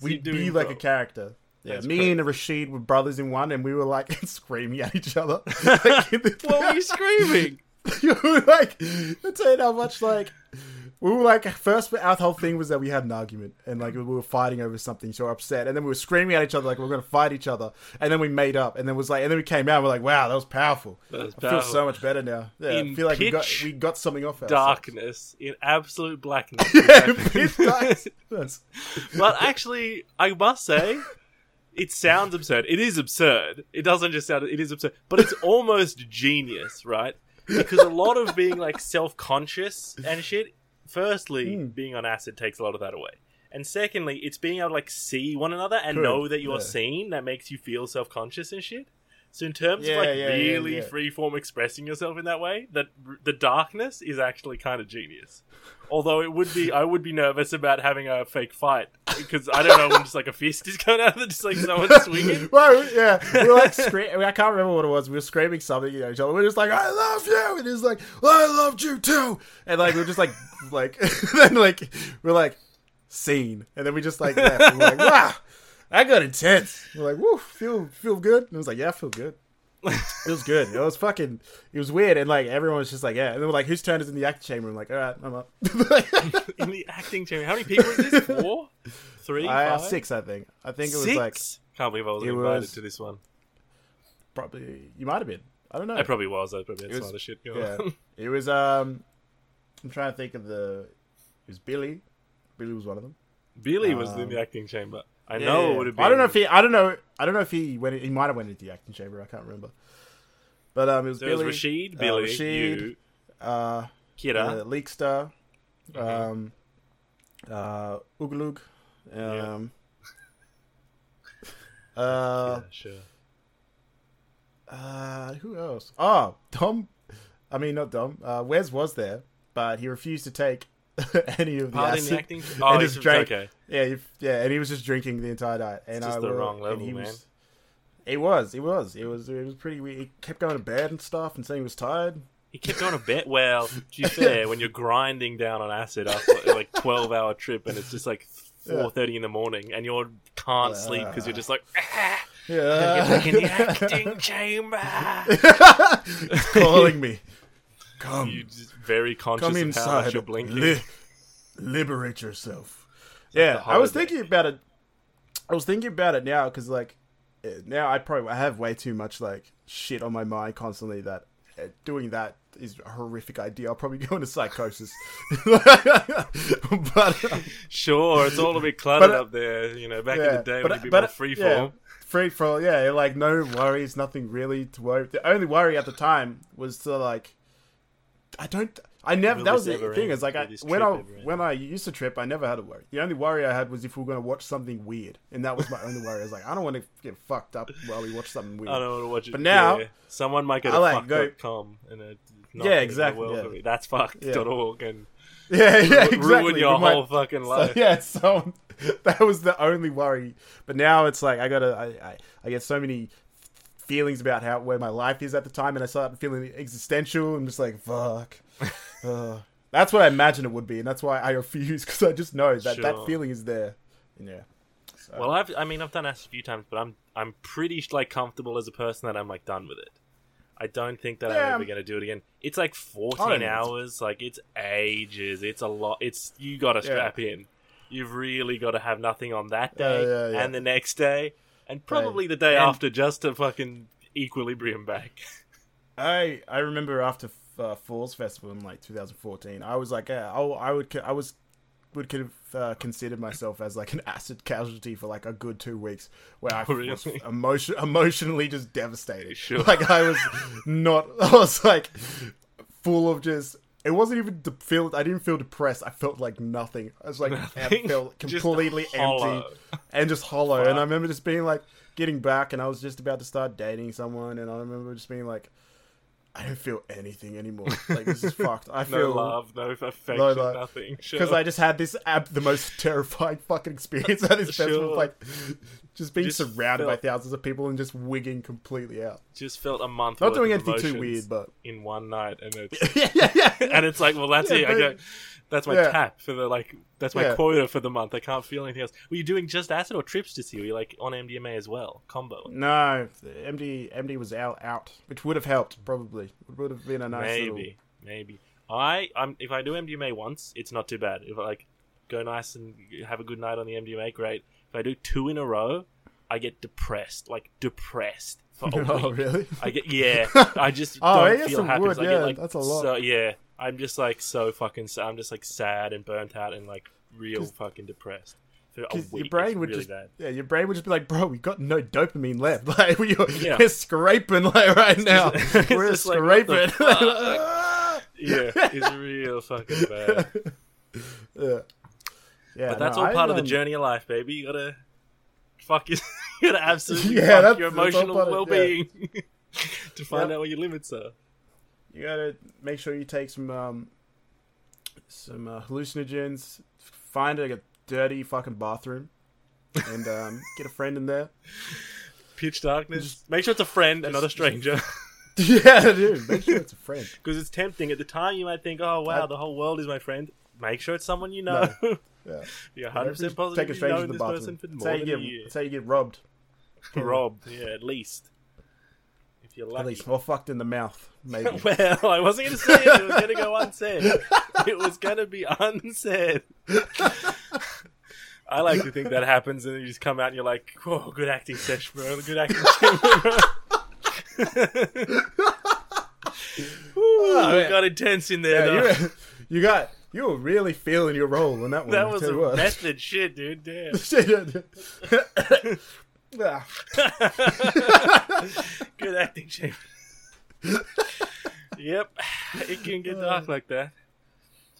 So we'd be like a character. Yeah, That's me great. and Rashid were brothers in one, and we were like screaming at each other. Like, in the- What were you screaming? you were like, you how much like we were like first our whole thing was that we had an argument and like we were fighting over something, so we're upset, and then we were screaming at each other like we are gonna fight each other, and then we made up, and then was like, and then we came out, and we're like, wow, that was powerful. That was I feel so much better now. Yeah, In I feel like we got we got something off ourselves. darkness in absolute blackness. Yeah, pitch darkness. but actually, I must say, it sounds absurd. It is absurd. It doesn't just sound. It is absurd, but it's almost genius, right? Because a lot of being like self-conscious and shit. Firstly, Mm. being on acid takes a lot of that away. And secondly, it's being able to like see one another and know that you're yeah. seen that makes you feel self-conscious and shit. So in terms Yeah, of like yeah, really yeah. free form expressing yourself in that way, that the darkness is actually kind of genius. Although it would be, I would be nervous about having a fake fight because I don't know when just like a fist is going out, and just like someone swinging. well, yeah, we were like screaming. I can't remember what it was. We were screaming something at each other. We are just like, "I love you," and he's like, "I loved you too," and like we are just like, like then like we're like, scene, and then we just like left. And we're like, wow, that got intense. We're like, woo, feel feel good. And I was like, yeah, I feel good. It was good. It was fucking. It was weird, and like everyone was just like, yeah. And then we're like, whose turn is in the acting chamber? I'm like, all right, I'm up. in the acting chamber. How many people is this? Four, three, I, five? six, I think. I think it was Six? like Can't believe I was invited was- to this one. probably you might have been. I don't know. I probably was. I probably had It some was- other shit going yeah, on. it was. Um, I'm trying to think of the. It was Billy. Billy was one of them. Billy was in Um, the acting chamber. I Yeah, know yeah. it would have been. I don't know if he. I don't know. I don't know if he went. He might have went into the acting chamber. I can't remember. But um, it was Billy. There was Billy, Rashid, uh, Billy, Rashid, you, uh, Kira. uh, Leakstar, Mhm. um, uh, Ugalug, Um, uh, yeah, sure. uh, who else? Oh, Dom. I mean, not Dom. Uh, Wes was there, but he refused to take any of the acid. the acting. Oh, and it's just drank. okay. Yeah, he, yeah, and he was just drinking the entire night. And just I the will- wrong level, he man. Was, it was. It was. It was. It was pretty. weird. He kept going to bed and stuff, and saying he was tired. He kept going to bed. Well, to be fair, when you're grinding down on acid after like twelve hour trip and it's just like four thirty in the morning and you can't sleep because you're just like ah, Yeah, in the acting chamber. He's calling me. Come, You're just very conscious come of how inside. much you're blinking. Li- liberate yourself. Yeah, the I was thinking about it. I was thinking about it now because, like, eh, now I probably I have way too much like shit on my mind constantly that uh, doing that is a horrific idea. I'll probably go into psychosis. but um, Sure, it's all a bit cluttered But, uh, up there. You know, back in the day but- when you'd be more free yeah, form. free for yeah, like no worries, nothing really to worry. The only worry at the time was to like, I don't. I never. Will that was the thing. Is like I, when I when I used to trip, I never had a worry. The only worry I had was if we were going to watch something weird, and that was my only worry. I was like, I don't want to get fucked up while we watch something weird. I don't want to watch it. But now- yeah. someone might get a like fucked go- dot com and a Yeah, exactly, yeah. Me. That's fucked Yeah. and Yeah, yeah, exactly. ruin your might- whole fucking So, life. yeah, so that was the only worry. But now it's like I gotta, I, I, I get so many feelings about how where my life is at the time, and I start feeling existential. I'm just like, fuck. Uh, that's what I imagine it would be, and that's why I refuse because I just know that that feeling is there. Yeah. So, Well, I've I mean I've done acid a few times, but I'm I'm pretty like comfortable as a person that I'm like done with it. I don't think that Yeah, I'm ever going to do it again. It's like 14 don't hours, like it's ages. It's a lot. It's you got to Yeah. strap in. You've really got to have nothing on that Yeah, day yeah, yeah. and the next day and probably the day And- after just to fucking equilibrium back. I I remember after uh, Falls Festival in like 2014, I was like, yeah, I, I would I was would have uh, considered myself as like an acid casualty for like a good two weeks, where I Oh, was emotion emotionally just devastated. Sure. Like I was not. I was like full of just. It wasn't even to feel. I didn't feel depressed. I felt like nothing. I was like, I felt completely empty and just hollow. And I remember just being like getting back, and I was just about to start dating someone, and I remember just being like, I don't feel anything anymore. Like this is fucked. I feel No feel love, no affection, No love. nothing. Sure. because I just had this ab- the most terrifying fucking experience at this festival, Sure. like just being Just surrounded by thousands of people and just wigging completely out. just felt a month. Not doing anything too weird, but in one night, and it's yeah, yeah, yeah. and it's like, well, that's Yeah, it. I go. That's my Yeah. cap for the like. That's my Yeah. quota for the month. I can't feel anything else. Were you doing just acid or trips to see? Were you like on MDMA as well, combo? No, the MD MD was out out, which would have helped probably. It would have been a nice maybe, little. maybe. I I'm if I do MDMA once, it's not too bad. If I like go nice and have a good night on the MDMA, great. If I do two in a row, I get depressed, like depressed for a Oh week. really? I get yeah. I just Oh, don't yeah, feel happy. would, I yeah, get like that's a lot. So yeah, I'm just like so fucking. sa- I'm just like sad and burnt out and like real fucking depressed for a 'Cause week. your brain It's would really just bad. yeah, your brain would just be like, bro, we got no dopamine left. Like we are Yeah. we're scraping like right now. it's we're just like, scraping. Yeah, it's real fucking bad. yeah. Yeah, But that's no, all part I, of the journey of life, baby. You gotta fuck your, you gotta absolutely Yeah, fuck that's- your emotional part well-being to find Yep. out what your limits are. You gotta make sure you take some um some uh, hallucinogens. Find a dirty fucking bathroom, and um, get a friend in there. Pitch darkness. Make sure it's a friend and not a stranger, yeah, dude. Make sure it's a friend. because it's tempting. At the time, you might think, "Oh wow, I- the whole world is my friend." Make sure it's someone you know. Yeah. You're 100 percent positive Take a stranger to the bathroom. That's how you get. That's how you get robbed. Robbed, yeah, at least. If you're lucky. At least, or fucked in the mouth, maybe. Well, I wasn't going to say it. It was going to go unsaid. It was going to be unsaid. I like to think that happens, and then you just come out and you're like, "Whoa, good acting session, bro. Good acting session, bro." Ooh, Oh, it got intense in there. yeah, though. you got. You were really feeling your role in that one. that was a what. method shit, dude. Damn. Good acting, Shane. yep, it can get dark uh. like that.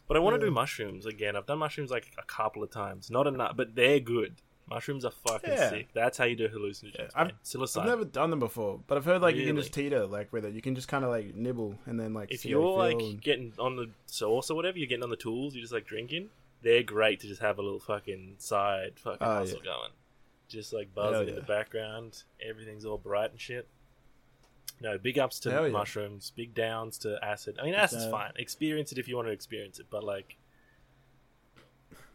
But I want to do mushrooms again. I've done mushrooms like a couple of times, not enough, but they're good. Mushrooms are fucking Yeah. sick. That's how you do hallucinogens. Yeah, I've- Psilocybin. I've never done them before, but I've heard like you can just teeter like with it. You can just kind of like nibble and then like if you're you like and- getting on the sauce or whatever, you're getting on the tools, you're just like drinking. They're great to just have a little fucking side fucking Oh, hustle going, just like buzzing in the background. Everything's all bright and shit. No, big ups to Hell yeah. mushrooms, big downs to acid. I mean, acid's uh, fine. Experience it if you want to experience it, but like,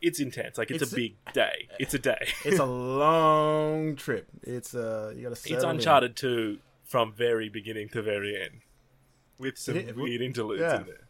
it's intense. Like it's, It's- a big day. It's a day. it's a long trip. It's uh you gotta. it's settle in. Uncharted 2 from very beginning to very end, with some It- weird interludes yeah. in there.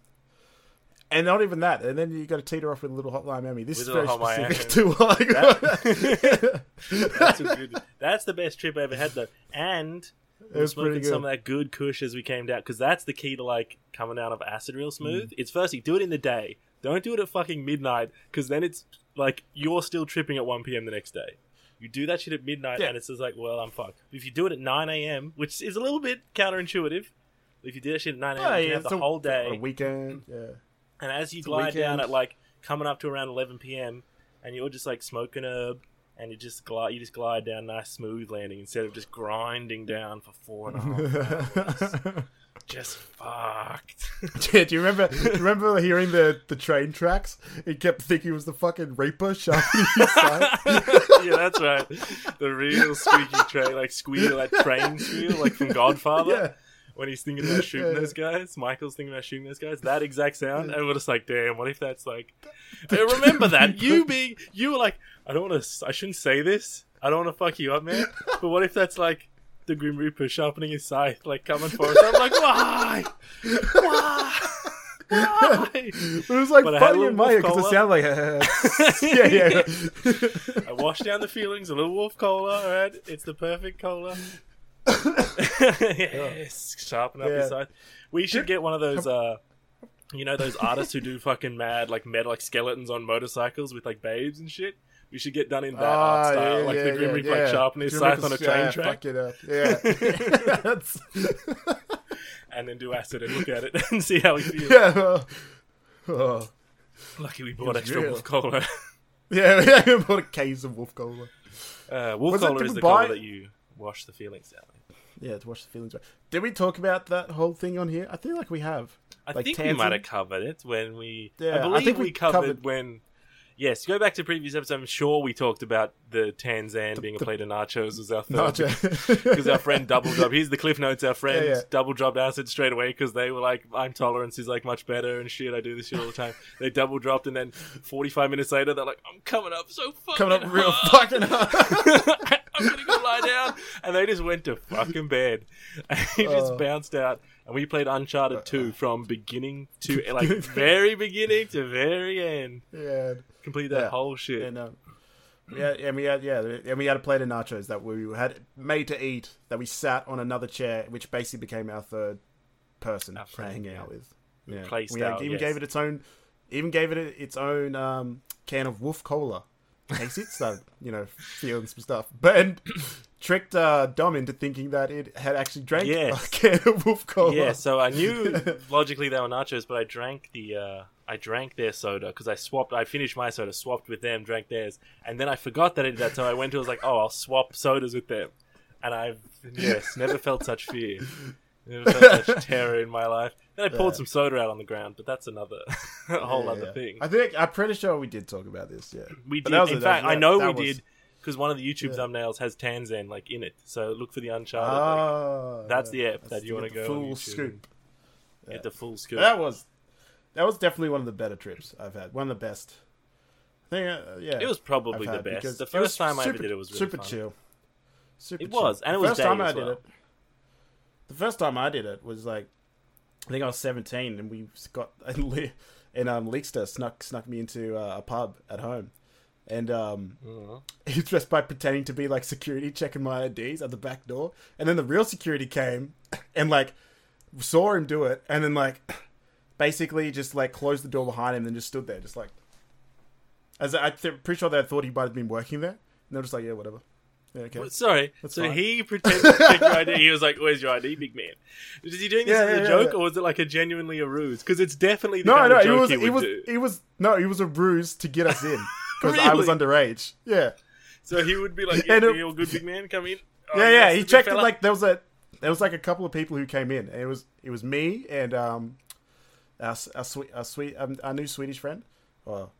and not even that. And then you got to teeter off with a little hotline Miami. This With is very specific to like. That- that's a good. That's the best trip I ever had though, and It we was smoking some of that good Kush as we came down because that's the key to like coming out of acid real smooth. Mm. It's firstly do it in the day. Don't do it at fucking midnight because then it's like you're still tripping at one p.m. the next day. You do that shit at midnight Yeah. and it's just like, well, I'm fucked. If you do it at nine a.m., which is a little bit counterintuitive, if you do that shit at nine a.m., Oh, you yeah, can have it's the a- whole on day. a weekend. Yeah. And as you It's a glide down weekend. at like coming up to around 11 p.m. and you're just like smoking herb and you just glide, you just glide down nice smooth landing instead of just grinding down for four and a half hours. Just fucked. Yeah, do you remember? Do you remember hearing the, the train tracks? He kept thinking it was the fucking Reaper side. yeah, that's right. The real squeaky train, like squeal, that train squeal, like from Godfather. Yeah. When he's thinking about shooting Yeah. those guys, Michael's thinking about shooting those guys. That exact sound, and we're just like, "Damn, what if that's like?" I remember that you being, you were like, "I don't want to, I shouldn't say this. I don't want to fuck you up, man." But what if that's like the Grim Reaper sharpening his scythe, like coming for us? I'm like, why? Why? Why? It was like But I had a funny in my because it sounded like yeah, yeah. I washed down the feelings. A little wolf cola, alright? It's the perfect cola. yes, sharpen up Yeah. your side. We should get one of those. uh You know those artists who do fucking mad like metal like skeletons on motorcycles with like babes and shit. We should get done in that art Ah, style, yeah, like yeah, the Grim yeah, Reaper, yeah. like sharpening his scythe on a train track, Fuck it up. Yeah. And then do acid and look at it and see how we feel. yeah. well, Oh. Lucky we bought extra real. wolf cola. Yeah, we bought a case of wolf cola. Uh, wolf Was cola is the buy- cola that you wash the feelings down. with. Yeah, to wash the feelings away. Did we talk about that whole thing on here? I feel like we have. I Like think we might have covered it when we. Yeah, I I believe think we, we covered, covered- when. Yes, go back to previous episodes. I'm sure we talked about the Tanzan being a the- plate of nachos was our third. Because our friend double job. Here's the cliff notes. Our friend Yeah, yeah. double dropped acid straight away because they were like, "I'm tolerance is like much better and shit. I do this shit all the time." They double dropped and then 45 minutes later they're like, "I'm coming up so fucking coming up real hard. fucking hard. I'm gonna go lie down. And they just went to fucking bed. And he just Oh. bounced out. And we played Uncharted 2 from beginning to like very beginning to very end. yeah, Complete that Yeah. whole shit. and um, yeah, and we had yeah, and we had a plate of nachos that we had made to eat. That we sat on another chair, which basically became our third person Our friend, hang yeah. out with. Yeah, Play we style, even yes. gave it its own, even gave it its own um, can of Wolf Cola. In it so you know, feeling some stuff, but and tricked uh, Dom into thinking that it had actually drank Yes. a can of Wolf Cola. Yeah, so I knew logically they were nachos, but I drank the uh, I drank their soda because I swapped. I finished my soda, swapped with them, drank theirs, and then I forgot that I did that. So I went to I was like, oh, I'll swap sodas with them, and I've yes, never felt such fear, never felt such terror in my life. Then I pulled Yeah. some soda out on the ground, but that's another a whole Yeah, other yeah. thing. I think I'm pretty sure we did talk about this. Yeah, We But did. in a- fact, I know we was- did because one of the YouTube Yeah. thumbnails has Tanzan like in it. So look for the Uncharted. like, Ah, that's yeah. the app that you want to get the go full scoop. and Get the full scoop. That was that was definitely one of the better trips I've had. One of the best. I think, uh, yeah, It was probably the best. The first time I ever did it was really super fun. chill. Super It chill. was, and it The was first time I as did it. The first time I did it was like, I think I was seventeen, and we got and, and um Leicester snuck snuck me into uh, a pub at home, and um Mhm. he just by pretending to be like security checking my IDs at the back door, and then the real security came and like saw him do it, and then like basically just like closed the door behind him, and just stood there, just like as I, I'm pretty sure they thought he might have been working there, and they're just like, yeah, whatever. Yeah, okay. Well, Sorry. That's so fine. he pretended to check your ID. He was like, "Where's your ID, big man?" Was he doing this Yeah, as a yeah, yeah, joke, or was it like a genuinely a ruse? Because it's definitely the No, kind no, of it was he it was do. it was no, it was a ruse to get us in because I was underage. Yeah, So he would be like, "Yeah, it- you all good, big man, come in." Oh, yeah, yeah. He checked it like there was a there was like a couple of people who came in. And it was it was me and um our our sweet our sweet um, our new Swedish friend. Well,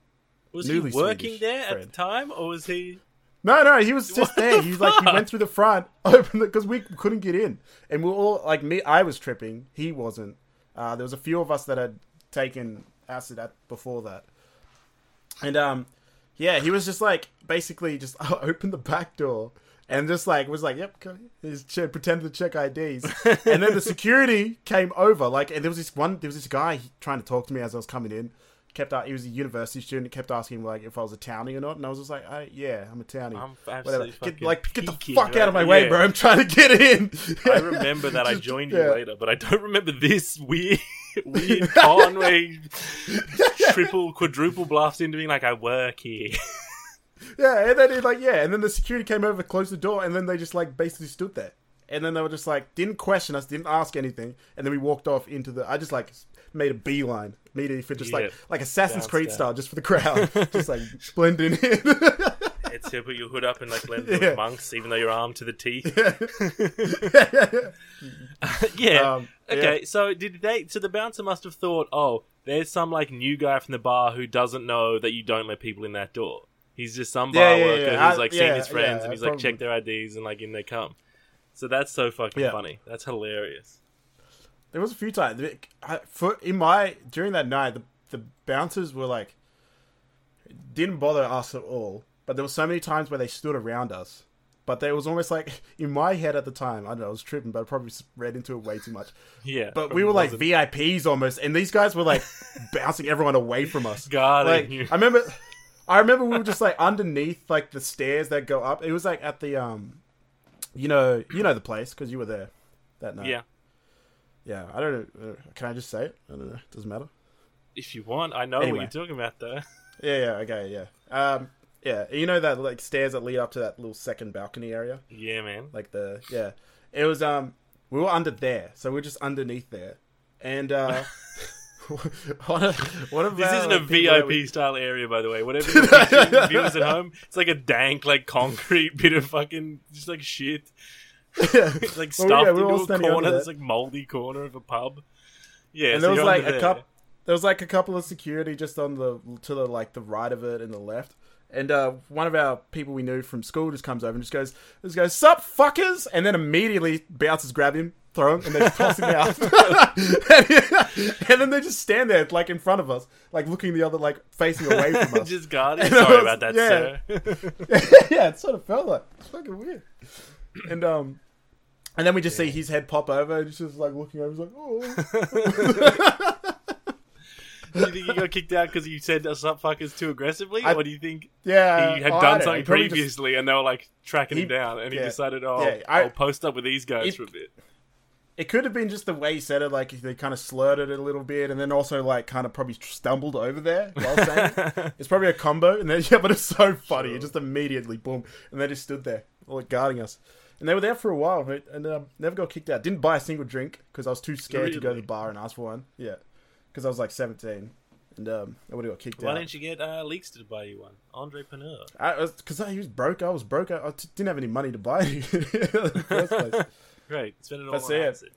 Was he working Swedish there at the time, or was he? No, no, he was just What there. the He's like he went through the front, opened because we couldn't get in, and we were all like me. I was tripping. He wasn't. Uh, there was a few of us that had taken acid at before that, and um, yeah, he was just like basically just opened the back door and just like was like, "Yep," come here." He's ch- pretended to check IDs, and then the security came over. Like, and there was this one, there was this guy trying to talk to me as I was coming in. Kept he was a university student. Kept asking like if I was a townie or not, and I was just like, I, "Yeah, I'm a townie." I'm Whatever. Get, like, get the fuck out of my right? way, bro! I'm trying to get in. I remember that I joined yeah. you later, but I don't remember this weird, weird con where he triple, quadruple blast into being like, "I work here." Yeah, and then it, like yeah, and then the security came over, closed the door, and then they just like basically stood there, and then they were just like didn't question us, didn't ask anything, and then we walked off into the. I just like made a beeline immediately for just Yeah. like like Assassin's Creed Downstairs. style, just for the crowd, just like blending in. It's to put your hood up and like blend in Yeah. with monks, even though you're armed to the teeth. yeah, yeah. Um, okay. So did they? So the bouncer must have thought, oh, there's some like new guy from the bar who doesn't know that you don't let people in that door. He's just some bar Yeah, yeah, worker yeah. who's I- like seen yeah, his friends yeah, and he's like probably. check their IDs and like in they come. So that's so fucking Yeah. funny. That's hilarious. There was a few times I, for in my during that night the the bouncers were like didn't bother us at all, but there were so many times where they stood around us. But there was almost like in my head at the time, I don't know, I was tripping, but I probably read into it way too much. Yeah. But we were like VIPs almost, and these guys were like bouncing everyone away from us. god Like. I remember, I remember we were just like underneath like the stairs that go up. It was like at the um, you know, you know the place because you were there that night. Yeah. Yeah, I don't know. Uh, can I just say it? I don't know. Doesn't matter. If you want, I know Anyway. what you're talking about though. Yeah, yeah, okay, yeah. Um, yeah, you know that like stairs that lead up to that little second balcony area, yeah, man. like the yeah. It was um, we were under there, so we are just underneath there, and uh, what a, what about This isn't a like, VIP we- style area, by the way. Whatever viewers at home, it's like a dank, like concrete bit of fucking just like shit. Yeah. It's like Well, stuffed yeah, we into a corner. This like moldy corner of a pub. Yeah, and so there was like a couple. There was like a couple of security just on the to the like the right of it and the left. And uh, one of our people we knew from school just comes over and just goes, just goes, "Sup, fuckers!" And then immediately bouncers grab him, throw him, and they just toss him out. and then they just stand there like in front of us, like looking the other, like facing away from us. just guarding. Sorry was- about that, yeah. sir. yeah, it sort of felt like it's fucking weird. And um, and then we just see his head pop over, and he's just like looking over, he's like, "Oh." do you think he got kicked out because you said us up fuckers too aggressively, I- or do you think Yeah, he had I done something probably just- previously and they were like tracking He- him down, and he decided, oh, Yeah, I- I'll post up with these guys It- for a bit. It could have been just the way he said it, like they kind of slurred it a little bit, and then also like kind of probably stumbled over there while saying it. It's probably a combo, and then yeah, but it's so funny. Sure. It just immediately boom, and they just stood there, like guarding us, and they were there for a while, and um, never got kicked out. Didn't buy a single drink because I was too scared to go to the bar and ask for one. Yeah, because I was like seventeen, and um, I would have got kicked Why out. Why didn't you get uh, Leaks to buy you one? Andre Panur. Because I was broke. I was broke. I, I t- didn't have any money to buy it in the first place. Great, spend it all That's on it.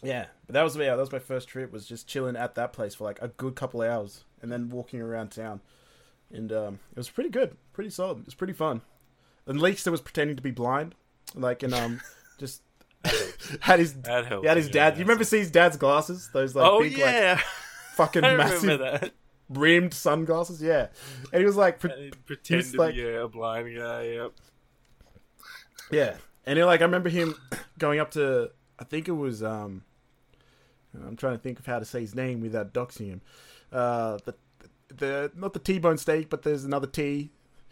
Yeah, but that was yeah, that was my first trip. Was just chilling at that place for like a good couple of hours, and then walking around town, and um, it was pretty good, pretty solid. It was pretty fun. And Leakster was pretending to be blind, like and um, just had his That helped. he had his dad. You remember see his dad's glasses? Those like oh big like yeah, fucking I massive rimmed sunglasses. Yeah, and he was like, pre- pretend to like- be yeah, a blind guy. Yep. Yeah, and he, like I remember him going up to I think it was um I'm trying to think of how to say his name without doxing him. Uh, the the not the T-bone steak, but there's another T.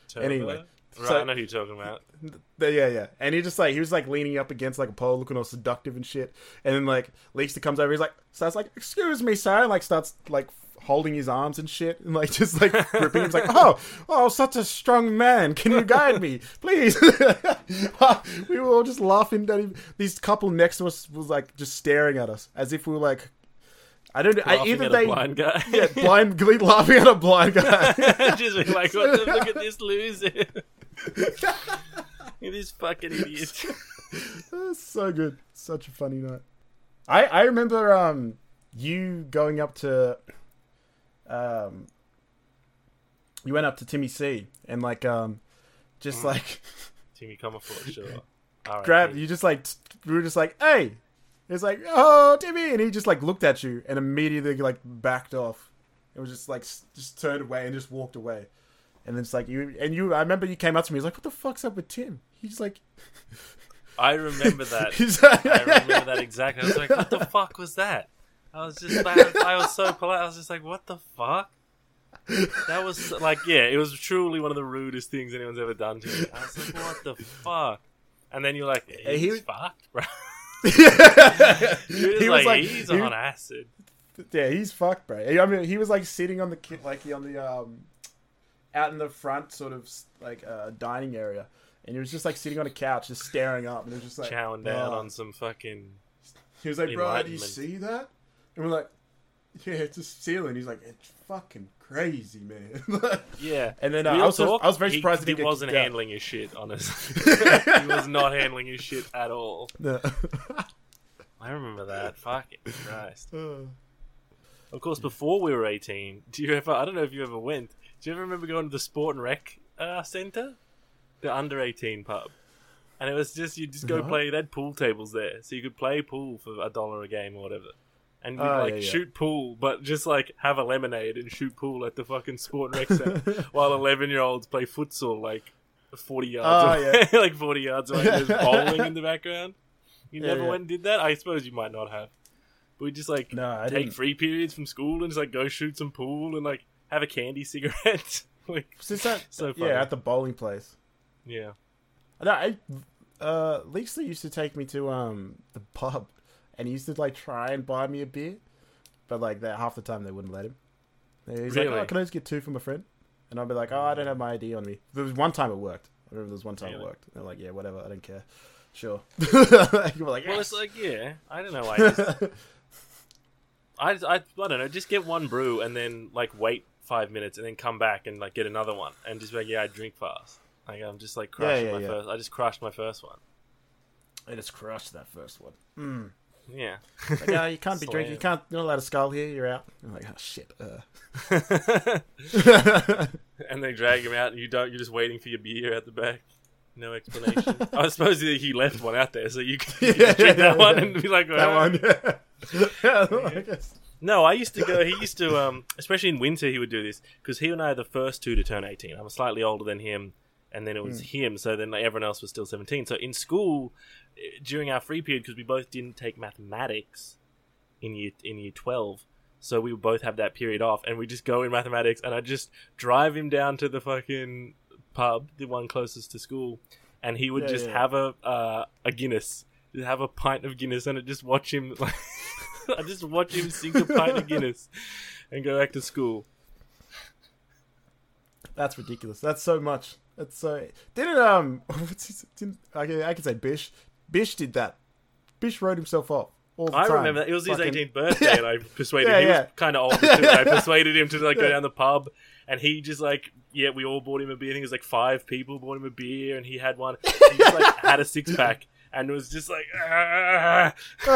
Turbo? Anyway. Right, So- I know who you're talking about. Yeah, yeah. And he just like he was like leaning up against like a pole, looking all seductive and shit. And then like Leicester comes over, he's like starts like, "Excuse me, sir," and like starts like holding his arms and shit, and like just like gripping him. He's like, "Oh, oh, such a strong man. Can you guide me, please?" we were all just laughing at him. This couple next to us was like just staring at us as if we were like, I don't know. I, Laughing either they a blind guy. yeah, blind laughing at a blind guy. just like, what the, look at this loser. this fucking idiot. So good. Such a funny night. I I remember um you going up to um you went up to Timmy C and like um just like Timmy come Comerford, sure. All right, grab you just like we were just like hey it's like oh Timmy and he just like looked at you and immediately like backed off it was just like just turned away and just walked away and then it's like you and you I remember you came up to me he's like what the fuck's up with Tim he's like I remember that. I remember that exactly. I was like, what the fuck was that? I was just, I was, I was so polite. I was just like, what the fuck? That was like, yeah, it was truly one of the rudest things anyone's ever done to me. I was like, what the fuck? And then you're like, he's he- fucked, bro. he He was like, he's he- on acid. yeah, he's fucked, bro. I mean, he was like sitting on the like he on the um out in the front sort of like uh, dining area, and he was just like sitting on a couch, just staring up, and it was just like Chowing down "Oh." on some fucking. He was like, "Bro, do you see that?" And we're like, "Yeah, it's a ceiling." He's like, "It's fucking crazy, man." Yeah. and then uh, I was talk, I was very he- surprised that he, he, wasn't handling his shit, honestly. he was not handling his shit at all. No. I remember that. Fucking Christ. Uh, Of course, before we were 18, do you ever, I don't know if you ever went, do you ever remember going to the Sport and Rec uh, Centre? The under 18 pub. And it was just, you just go No. play, they had pool tables there. So you could play pool for a dollar a game or whatever. And you'd Oh, like yeah, yeah. shoot pool, but just like have a lemonade and shoot pool at the fucking Sport and Rec Centre while 11 year olds play futsal like 40 yards Oh, away. like 40 yards away. There's bowling in the background. You Yeah, never yeah. went and did that? I suppose you might not have. But we just like no, I take didn't. free periods from school and just like go shoot some pool and like have a candy cigarette. like Since that, so funny. yeah, at the bowling place. yeah. No, I, uh, Lisa used to take me to um the pub, and he used to like try and buy me a beer, but like that half the time they wouldn't let him. He's like, Really? "Oh, can I just get two from a friend?" And I'd be like, "Oh, I don't have my ID on me." There was one time it worked. I remember there was one time it Really? worked. They're like, "Yeah, whatever, I don't care." Sure. you were like, Well, "Yes." it's like yeah. I don't know. I just, I, I I don't know. Just get one brew and then like wait five minutes and then come back and like get another one and just be like yeah, I drink fast. Like I'm just like crushing yeah, my yeah. first. I just crushed my first one. I just crushed that first one. Mm. Yeah. Like, you can't be drinking. You can't. You're not allowed to skull here. You're out. I'm like, oh shit. Uh. and they drag him out, and you don't. You're just waiting for your beer at the back. No explanation. I suppose he he left one out there, so you can you Yeah, drink that yeah, one yeah. and be like, that "Ah." one. Yeah. I. No, I used to go. He used to, um, especially in winter, he would do this because he and I are the first two to turn eighteen. I'm slightly older than him, and then it was him. So then like, everyone else was still seventeen. So in school, eh, during our free period, because we both didn't take mathematics in year in year twelve, so we would both have that period off, and we just go in mathematics, and I just drive him down to the fucking pub, the one closest to school, and he would Yeah, just yeah. have a uh, a Guinness, have a pint of Guinness, and I'd just watch him. Like, I just watch him sink a pint of Guinness and go back to school. That's ridiculous. That's so much. That's so. Didn't um? What's his, didn't, I can I can say Bish. Bish did that. Bish wrote himself off all the I time. remember that. It was his Fucking- 18th birthday, and I persuaded Yeah, him. He was kind of older too. I persuaded him to like go down the pub, and he just like, yeah, we all bought him a beer. I think it was like five people bought him a beer, and he had one. He just like had a six pack. And was just like "Ah."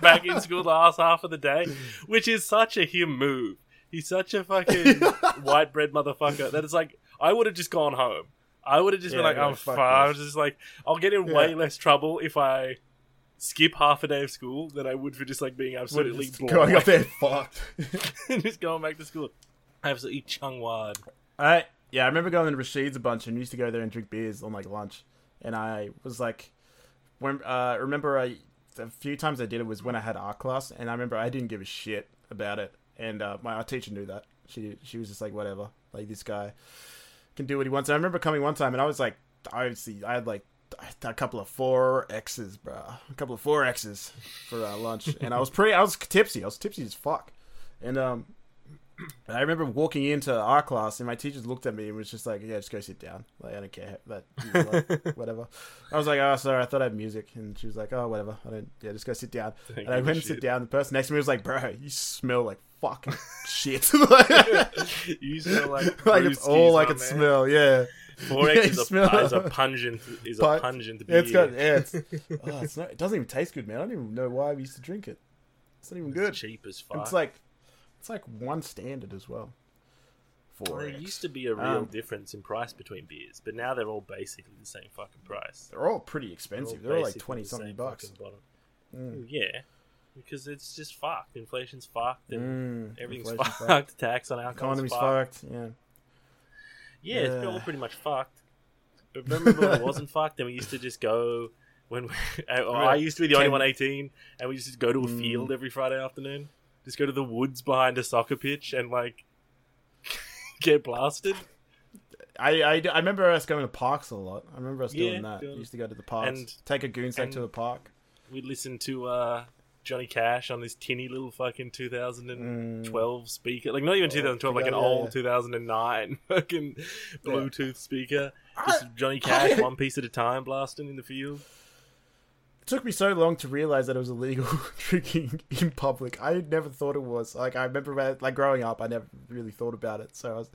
back in school the last half of the day, which is such a him move. He's such a fucking white bread motherfucker that it's like I would have just gone home. I would have just Yeah, been like, I'm fuck fine. I was just like, I'll get in way less trouble if I skip half a day of school than I would for just like being absolutely going up there fucked. and just going back to school. Absolutely chung wad. I yeah, I remember going to Rashid's a bunch and we used to go there and drink beers on like lunch. And I was like, when uh, remember I a few times I did it was when I had art class, and I remember I didn't give a shit about it, and uh, my art teacher knew that. She she was just like whatever, like this guy. can do what he wants. And I remember coming one time and I was like, obviously, I had like a couple of four X's, bro. A couple of four X's for uh, lunch, and I was pretty. I was tipsy. I was tipsy as fuck, and um, I remember walking into our class, and my teachers looked at me and was just like, "Yeah, just go sit down. Like, I don't care, but like, whatever." I was like, "Oh, sorry, I thought I had music," and she was like, "Oh, whatever. I don't. Yeah, just go sit down." Thank and I went and sit down. The person next to me was like, "Bro, you smell like fucking shit." you smell like like it's all I man. smell. Yeah. Four X Yeah, is, a, is a pungent is a pungent beer. It's got yeah. It's, oh, it's not, it doesn't even taste good, man. I don't even know why we used to drink it. It's not even It's good. cheap as fuck. It's like it's like one standard as well. Four there used to be a real Um, difference in price between beers, but now they're all basically the same fucking price. They're all pretty expensive. They're all like twenty something bucks. bottom. Mm. Yeah, because it's just fucked. Inflation's fucked, and Mm, everything's inflation's fucked. Tax on alcohol. Economy's fucked. fucked. Yeah. Yeah, it's all pretty much fucked. But remember when it wasn't fucked, and we used to just go when we, or I used to be the only one eighteen, and we used to go to a Mm. field every Friday afternoon. Just go to the woods behind a soccer pitch and like get blasted. I, I, I remember us going to parks a lot. I remember us Yeah, doing that. doing- We used to go to the parks, and- take a goon sack to the park. We'd listen to uh, Johnny Cash on this tinny little fucking 2012 speaker. Like, not even Mm. Oh, 2012, like an yeah, old yeah. 2009 fucking Bluetooth speaker. Just Johnny Cash, one piece at a time, blasting in the field. It took me so long to realize that it was illegal drinking in public. I never thought it was. Like I remember, about- like growing up, I never really thought about it. So I was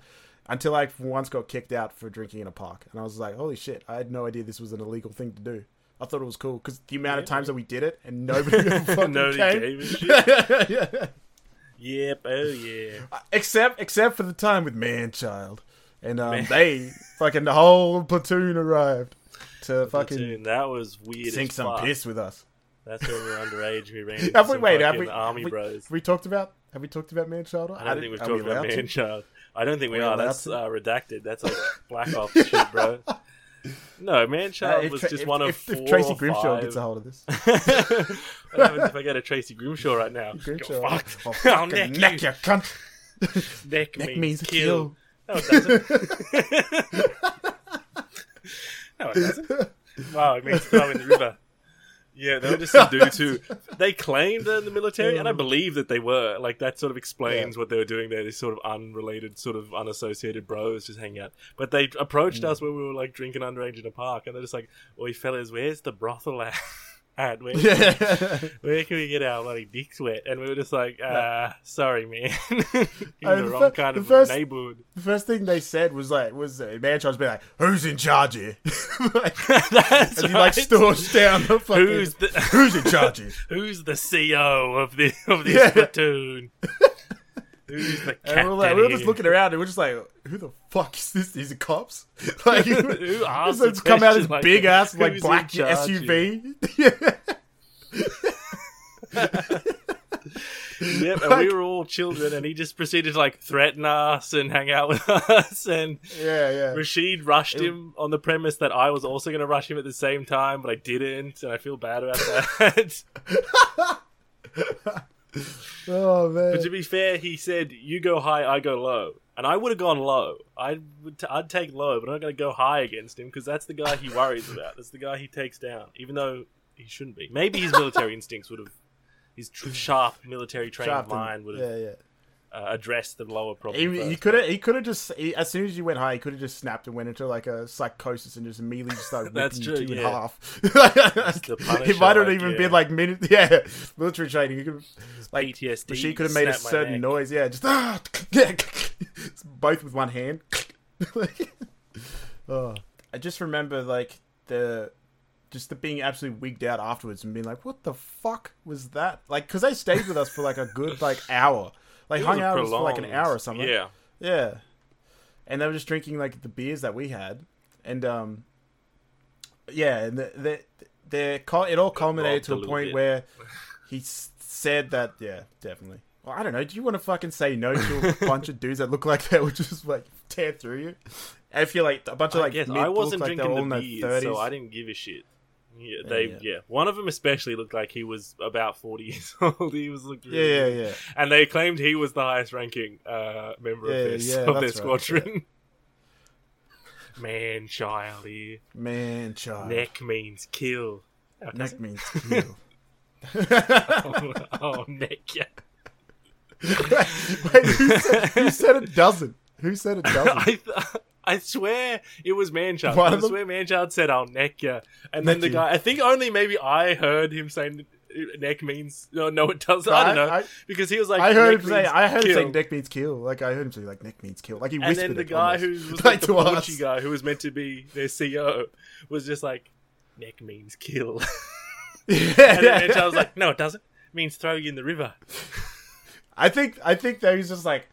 until I once got kicked out for drinking in a park, and I was like, "Holy shit!" I had no idea this was an illegal thing to do. I thought it was cool because the amount of times that we did it and nobody fucking Nobody came. gave a shit. yeah. Yep, oh yeah. Except, except for the time with Manchild, and um, Man- they fucking the whole platoon arrived to fucking that was weird. sink some fuck. piss with us. That's when we were underage. We ran into Have we- wait, have we- army we- bros. Have we talked about? Have we talked about Manchild? I don't think we've are talked we about allowed to? man child. I don't think we We're That's uh, redacted. That's like black ops shit, bro. No, Manchild Uh, was Tra- just if, one of if, four if Tracy Grimshaw gets a hold of this, what happens if I get a Tracy Grimshaw right now? Grimshaw, You're fucked. I'll I'll neck, neck you, cunt. Neck, Neck means, means kill. kill. No, it doesn't. No, it doesn't. Wow, it means throw in the river. Yeah, they were just some dudes who they claimed they're in the military, and I believe that they were. Like that sort of explains what they were doing there. These sort of unrelated, sort of unassociated bros just hanging out. But they approached mm. us when we were like drinking underage in a park, and they're just like, "Oi, fellas, where's the brothel at? at? Where, where can we get our bloody dicks wet?" And we were just like, uh, "Sorry, man, you're in the the wrong fir- kind the of first- neighborhood." the first thing they said was like, was uh, Man Child's be like, "Who's in charge here?" like, That's and he like right. storms down the fucking. Who's the who's in charge here? Who's the CO of this of this Yeah. platoon? Who's the captain? And we're, like, we were just looking around and we're just like, "Who the fuck is this? These are cops." Like, Who asked it's a come out this like big that? ass like Who's black SUV. yeah. Yep, and we were all children, and he just proceeded to like threaten us and hang out with us. And yeah, yeah. Rashid rushed him on the premise that I was also going to rush him at the same time, but I didn't, and I feel bad about that. Oh man. but to be fair, he said, "You go high, I go low," and I would have gone low. I would, t- I'd take low, but I'm not going to go high against him because that's the guy he worries about. That's the guy he takes down, even though he shouldn't be. Maybe his military instincts would have, his tr- sharp military trained mind would have yeah, yeah. Uh, addressed the lower problem. He, he could have. He could have just. He, as soon as you went high, he could have just snapped and went into like a psychosis and just immediately just started That's ripping true, you yeah. in half. it might have like, even yeah. been like minute. Yeah, military training. You could like PTSD. she could have made a certain neck. noise. Yeah, just ah, both with one hand. oh. I just remember like the. Just the being absolutely wigged out afterwards and being like, "What the fuck was that?" Like, because they stayed with us for like a good like hour, like It hung out for like an hour or something. Yeah. Yeah. And they were just drinking like the beers that we had. And um yeah, and the, the, the, cul- it all culminated to a a point bit. where he s- said that yeah, definitely. Well, I don't know. Do you want to fucking say no to a bunch of dudes that look like they would just like tear through you? I feel like a bunch of I like guess I wasn't like drinking the beers, so I didn't give a shit. Yeah, they yeah. yeah. One of them especially looked like he was about forty years old. He was looked Yeah, really yeah, yeah. And they claimed he was the highest ranking uh, member Yeah, of, this, yeah, of their that's right, squadron. Man child here. Man, child. Neck means kill. Oh, Neck means kill. it? oh, neck, yeah. Wait, who said, who said it doesn't? Who said it doesn't? I, th- I swear it was Manchild. One I swear Manchild said, "I'll neck ya," and then the you. guy. I think only maybe I heard him saying neck means no, no, it doesn't. I don't know I- because he was like, I heard him say. I heard him kill. say neck means kill. Like I heard him say like neck means kill. Like he And whispered then the guy almost. who was Like like the. Portuguese guy who was meant to be their CEO was just like, neck means kill. yeah, and then Manchild was like, no, it doesn't. It means throw you in the river. I think I think that he's just like,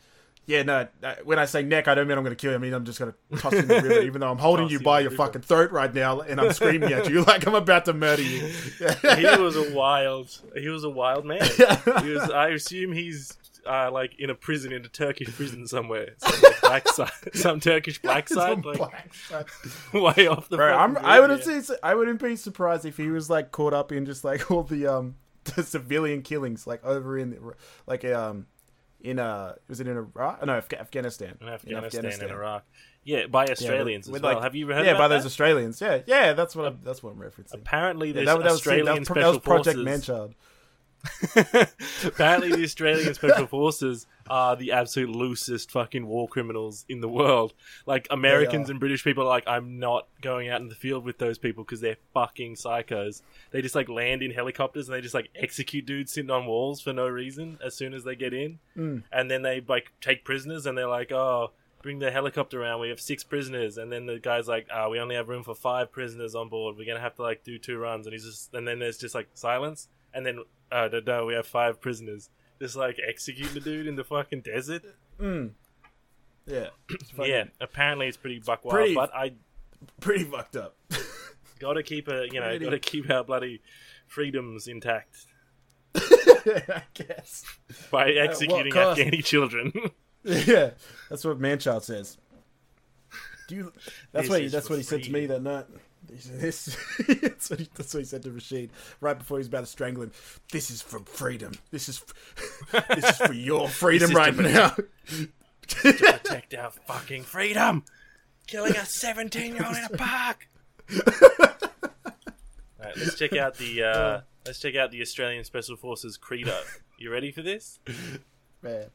yeah, no. uh, When I say neck, I don't mean I'm going to kill you. I mean I'm just going to toss you in the river, even though I'm holding you you by your river. fucking throat right now, and I'm screaming at you like I'm about to murder you. he was a wild he was a wild man he was i assume he's uh, like in a prison in a turkish prison somewhere some like, black side some turkish black side like black side. way off the Bro, I'm, I wouldn't yeah. say I wouldn't be surprised if he was like caught up in just like all the um the civilian killings like over in like um in uh was it in Iraq? No, Af- Afghanistan. in afghanistan, and iraq yeah by australians with, as well like- have you heard yeah, by that? those Australians. Yeah, yeah, that's what I'm, that's what I'm referencing. apparently Yeah, there's that, that was, that was, that was Project forces Manchild. apparently the australian special forces are the absolute loosest fucking war criminals in the world. Like americans and british people are like i'm not going out in the field with those people because they're fucking psychos. They just like land in helicopters and they just like execute dudes sitting on walls for no reason as soon as they get in. Mm. and then they like take prisoners and they're like oh bring the helicopter around. We have six prisoners. And then the guy's like ah we only have room for five prisoners on board. We're gonna have to like do two runs. And he's just and then there's just like silence and then uh no, no we have five prisoners just like execute the dude in the fucking desert Mm. Yeah, yeah apparently it's pretty buck wild Pretty- but i pretty fucked up. gotta keep a you know Pretty- gotta keep our bloody freedoms intact I guess. by executing cost? afghani children Yeah, that's what Manchild says. Do you? That's This what he, that's what he said to me that night. He said, This, that's, what he, that's what he said to Rashid right before he was about to strangle him. This is for freedom. This is this is for your freedom right to now. protect our fucking freedom. Killing a 17 year old in a park. Alright, let's check out the uh, let's check out the Australian Special Forces credo. You ready for this? Man,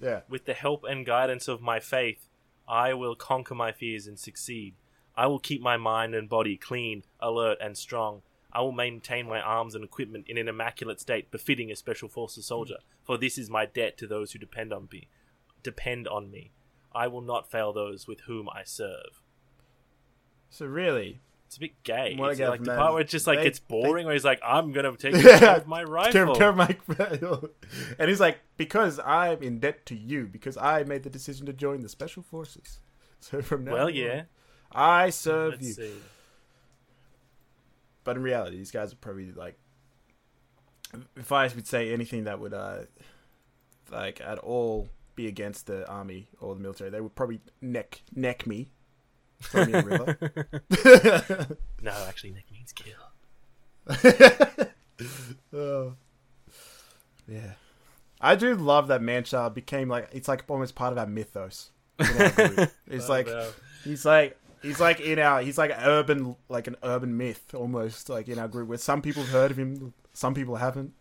yeah. With the help and guidance of my faith, I will conquer my fears and succeed. I will keep my mind and body clean, alert, and strong. I will maintain my arms and equipment in an immaculate state befitting a Special Forces soldier, for this is my debt to those who depend on me. Depend on me. I will not fail those with whom I serve. So really, It's a bit gay. It's like the part where it's just like they- it's boring, where he's like, "I'm gonna take care of my rifle." care of my and he's like, because I'm in debt to you, because I made the decision to join the special forces. So from now, well, on, yeah. I serve Let's you. see. But in reality, these guys are probably like, if I would say anything that would, uh, like at all be against the army or the military, they would probably neck neck me, throw me river. No, actually, neck means kill. Oh. Yeah. I do love that Manchild became like it's like almost part of our mythos. It's Oh, like no. he's like he's like in our he's like urban like an urban myth almost like in our group where some people have heard of him, some people haven't.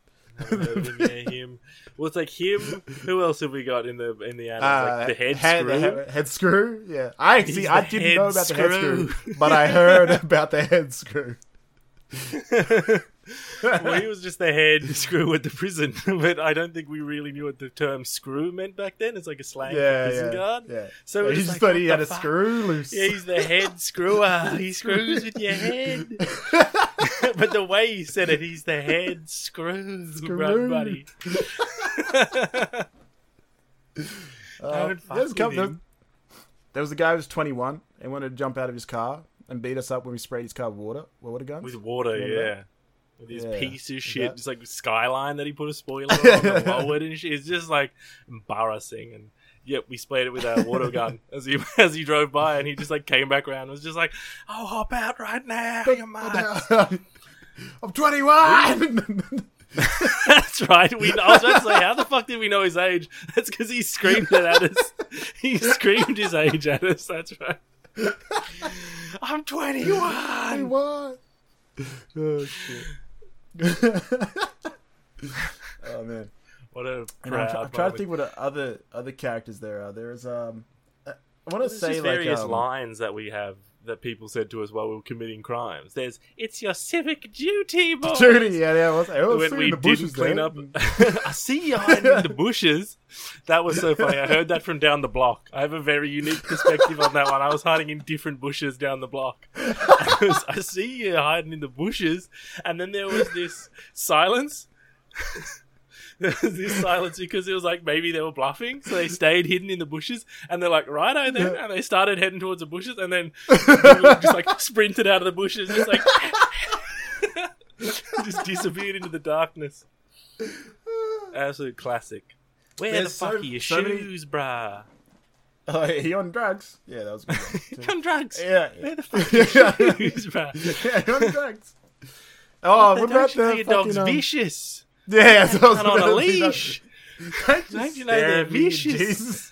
Him, yeah, him. Well, it's like him. Who else have we got in the in the? Uh, like the head head, screw. head, head screw. Yeah, I He's see. I didn't know about the head screw. screw, but I heard about the head screw. well, he was just the head screw at the prison, but I don't think we really knew what the term screw meant back then. It's like a slang Yeah, for prison yeah, guard. yeah. So we're he just thought he had a fuck? screw loose. Yeah, he's the head screwer. He screws with your head. but the way he said it, he's the head screw, Screw. buddy. Uh, there's couple- him. There was a guy who was 21 and wanted to jump out of his car and beat us up when we sprayed his car with water, with water guns. With water, Remember yeah. With his Yeah. piece of shit, that- just like skyline that he put a spoiler on and lowered and shit. It's just like embarrassing. And yep, we sprayed it with our water gun as he as he drove by, and he just like came back around. and was just like, "I'll hop out right now, you mad." Uh, I'm 21. That's right. We, I was about to say, how the fuck did we know his age? That's because he screamed it at us. He screamed his age at us. That's right. I'm 21. what? Oh shit. oh man. What a And I'm, I'm trying to think what other other characters there are. There's um, uh, I want to say like various um, lines that we have that people said to us while we were committing crimes. There's, it's your civic duty, boys. Judy, yeah, yeah. I was, I was when we the didn't bushes clean up. I see you hiding in the bushes. That was so funny. I heard that from down the block. I have a very unique perspective on that one. I was hiding in different bushes down the block. I, was, I see you hiding in the bushes, and then there was this silence. There was this silence because it was like maybe they were bluffing, so they stayed hidden in the bushes, and they're like, "Righto, then," and they started heading towards the bushes, and then just like sprinted out of the bushes, just like just disappeared into the darkness. Absolute classic. Where There's the fuck so- are your so many- shoes, bruh? Oh, he on drugs? Yeah, that was a good. Come drugs. yeah, Where the fuck are your shoes, bruh? yeah, on drugs. Oh, what about the your dog's um, vicious? Yeah, what And on a leash. You know they're vicious? Jesus.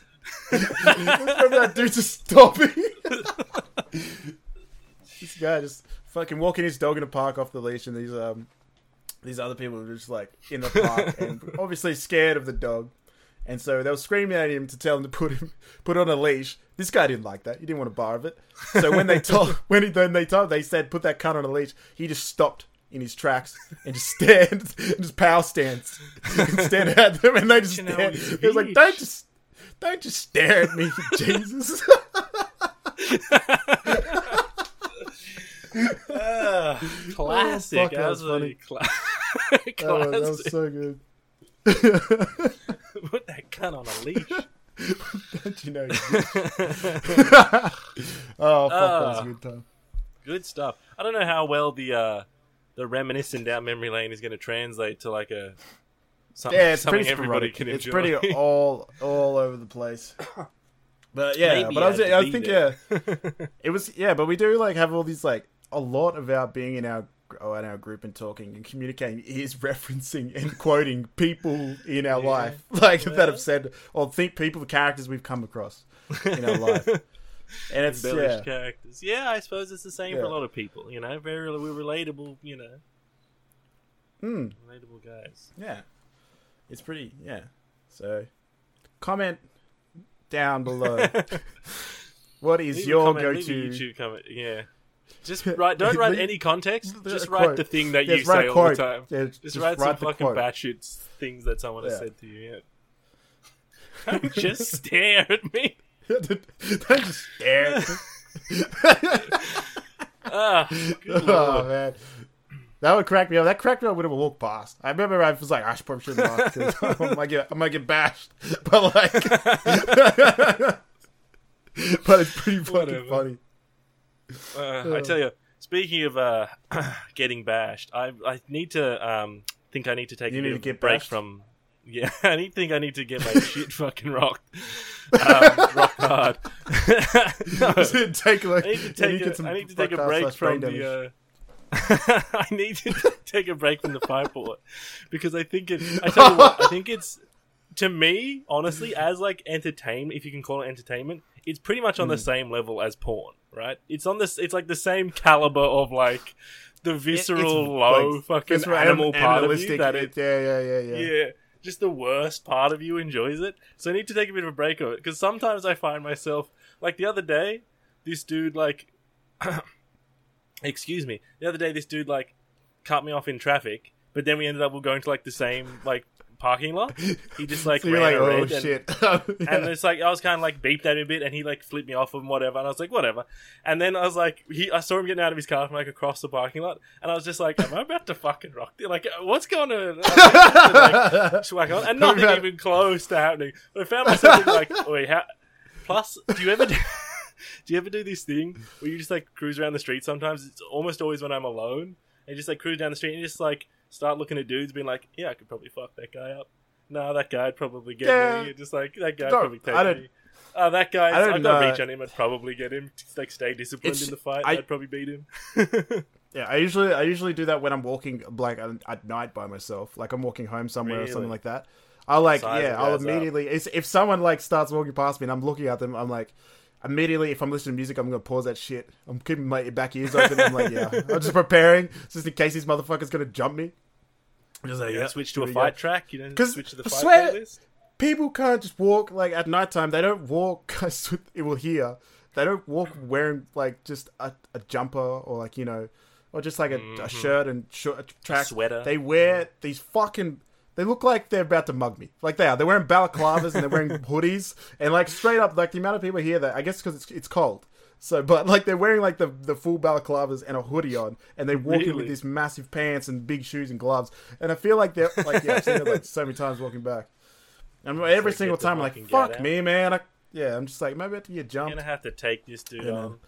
That dude just stopping. this guy just fucking walking his dog in a park off the leash, and these um these other people were just like in the park and obviously scared of the dog, and so they were screaming at him to tell him to put him put on a leash. This guy didn't like that. He didn't want a bar of it. So when they told when he then they told they said put that cunt on a leash, he just stopped in his tracks and just stared and just power stance and stared at them, and they just You know, he's He was like, "Don't just." Don't just stare at me, Jesus. Ah, classic. fuck, that was absolutely cla- Oh, that was so good. Put that gun on a leash. Don't you know? oh, fuck, that was a Ah. good time. Good stuff. I don't know how well the uh, the reminiscing down memory lane is going to translate to like a some, Yeah, it's something pretty everybody sporadic. can It's pretty all all over the place. But yeah, Maybe but I, was, I think there. yeah, it was yeah. But we do like have all these like a lot of our being in our oh, in our group and talking and communicating is referencing and quoting people in our Yeah. life, like that have said or think people, the characters we've come across in our life. And it's embellished yeah, characters. Yeah, I suppose it's the same for a lot of people. You know, very we're relatable. You know, Hmm. relatable guys. Yeah. It's pretty, yeah. So, comment down below. what is Leave your go to YouTube comment. Yeah, just write. Don't write any context. Just write quote. the thing that you Just say all the time. Yeah, Just, write some the fucking quote. batshit things that someone has said to you. Yeah. Don't just stare at me. Don't just stare. at me. Ah, good oh, man. That would crack me up. That cracked me up when it would walk past. I remember I was like, I should probably shouldn't ask because I might get, I might get bashed. But like, but it's pretty fucking Whatever. funny. Uh, I tell you, speaking of uh, getting bashed, I I need to um think I need to take You a need bit to of get a break bashed? from. Yeah, I need think I need to get my shit fucking rocked, um, rock hard. No. take like, I need to take a, I need to take a break from the. Uh, I need to take a break from the pipe war because I think it. I tell you what, I think it's to me honestly as like entertainment, if you can call it entertainment. It's pretty much on the same level as porn, right? It's on this. It's like the same caliber of like the visceral, low, like, fucking visceral, animal anim- part of you animalistic, that it yeah, yeah, yeah, yeah. yeah, just the worst part of you enjoys it. So I need to take a bit of a break of it because sometimes I find myself like the other day, this dude like, excuse me, the other day this dude like cut me off in traffic, but then we ended up going to like the same like parking lot. He just like So ran like, oh and- shit. and it's like I was kind of like beeped at him a bit, and he like flipped me off and whatever, and I was like whatever. And then I was like, he, I saw him getting out of his car from like across the parking lot, and I was just like, am I about to fucking rock? it? Like, uh, what's going on? like, swag on, and nothing even close to happening. But I found myself like, wait, how? Plus, do you ever do? Do you ever do this thing where you just like cruise around the street? Sometimes it's almost always when I'm alone, and just like cruise down the street and you just like start looking at dudes, being like, "Yeah, I could probably fuck that guy up." No, that guy'd probably get Yeah. me. Just like that guy probably take I don't- me. Oh, that guy, I don't I've got know. reach uh, on him. I'd probably get him. Just like stay disciplined in the fight. I- would probably beat him. yeah, I usually I usually do that when I'm walking like at night by myself. Like I'm walking home somewhere or something like that. I'll like Size yeah, I'll immediately if someone like starts walking past me and I'm looking at them, I'm like immediately if I'm listening to music, I'm gonna pause that shit. I'm keeping my back ears open. I'm like, yeah, I'm just preparing just in case these motherfuckers gonna jump me. I'm just like, yeah, switch to a fight go. track. You don't 'Cause switch to the I fight swear- playlist. People can't just walk like at nighttime. They don't walk. It will hear. They don't walk wearing like just a, a jumper or like you know, or just like a, a mm-hmm. shirt and short track sweater. They wear mm-hmm. these fucking. They look like they're about to mug me. Like they are. They're wearing balaclavas and they're wearing hoodies and like straight up like the amount of people here that I guess because it's it's cold. So, but like they're wearing like the the full balaclavas and a hoodie on, and they're walking with these massive pants and big shoes and gloves. And I feel like they're like yeah, I've seen it like so many times walking back. And every like, single time I'm like, fuck out. me, man. I, yeah, I'm just like maybe I have to get jump? You're jumped. gonna have to take this dude Yeah, man. on.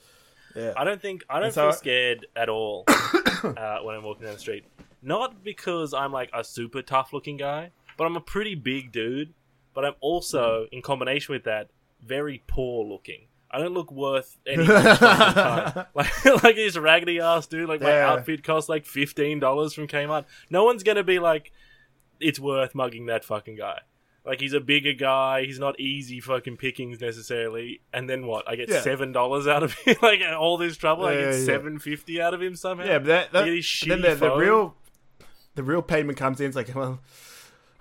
Yeah. I don't think I don't so- feel scared at all uh, when I'm walking down the street. Not because I'm like a super tough looking guy, but I'm a pretty big dude. But I'm also, mm. in combination with that, very poor looking. I don't look worth any time. Like, like this raggedy ass dude. Like my Yeah. outfit costs like fifteen dollars from Kmart. No one's gonna be like, it's worth mugging that fucking guy. Like he's a bigger guy. He's not easy fucking pickings necessarily. And then what? I get Yeah. seven dollars out of him. like all this trouble, I get yeah, yeah. seven fifty out of him somehow. Yeah, but that, that Look at his then the, the real the real payment comes in. It's like, well,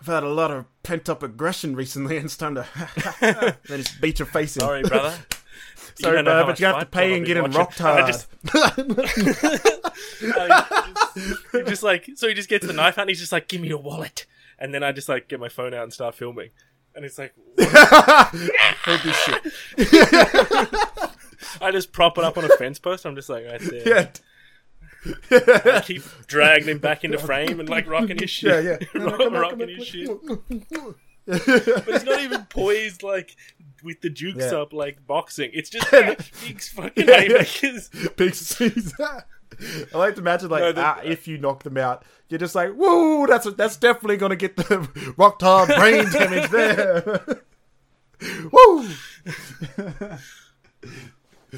I've had a lot of pent up aggression recently, and it's time to then just beat your face in. Sorry, brother. Sorry, brother, but you have to pay and get in rocked hard. just- I just, like so he just gets the knife out and he's just like, "Give me your wallet," and then I just like get my phone out and start filming, and it's like this shit. I just prop it up on a fence post. I'm just like right there. Yeah. I keep dragging him back into frame and like rocking his shit. Yeah, yeah. Rock- rocking his shit. But he's not even poised like with the jukes Yeah. up like boxing. It's just big fucking Yeah, yeah. haymakers. Big Caesar. I like to imagine like No, the- ah, if you knock them out, you're just like, woo, that's that's definitely gonna get the rocked hard brain damage there. woo.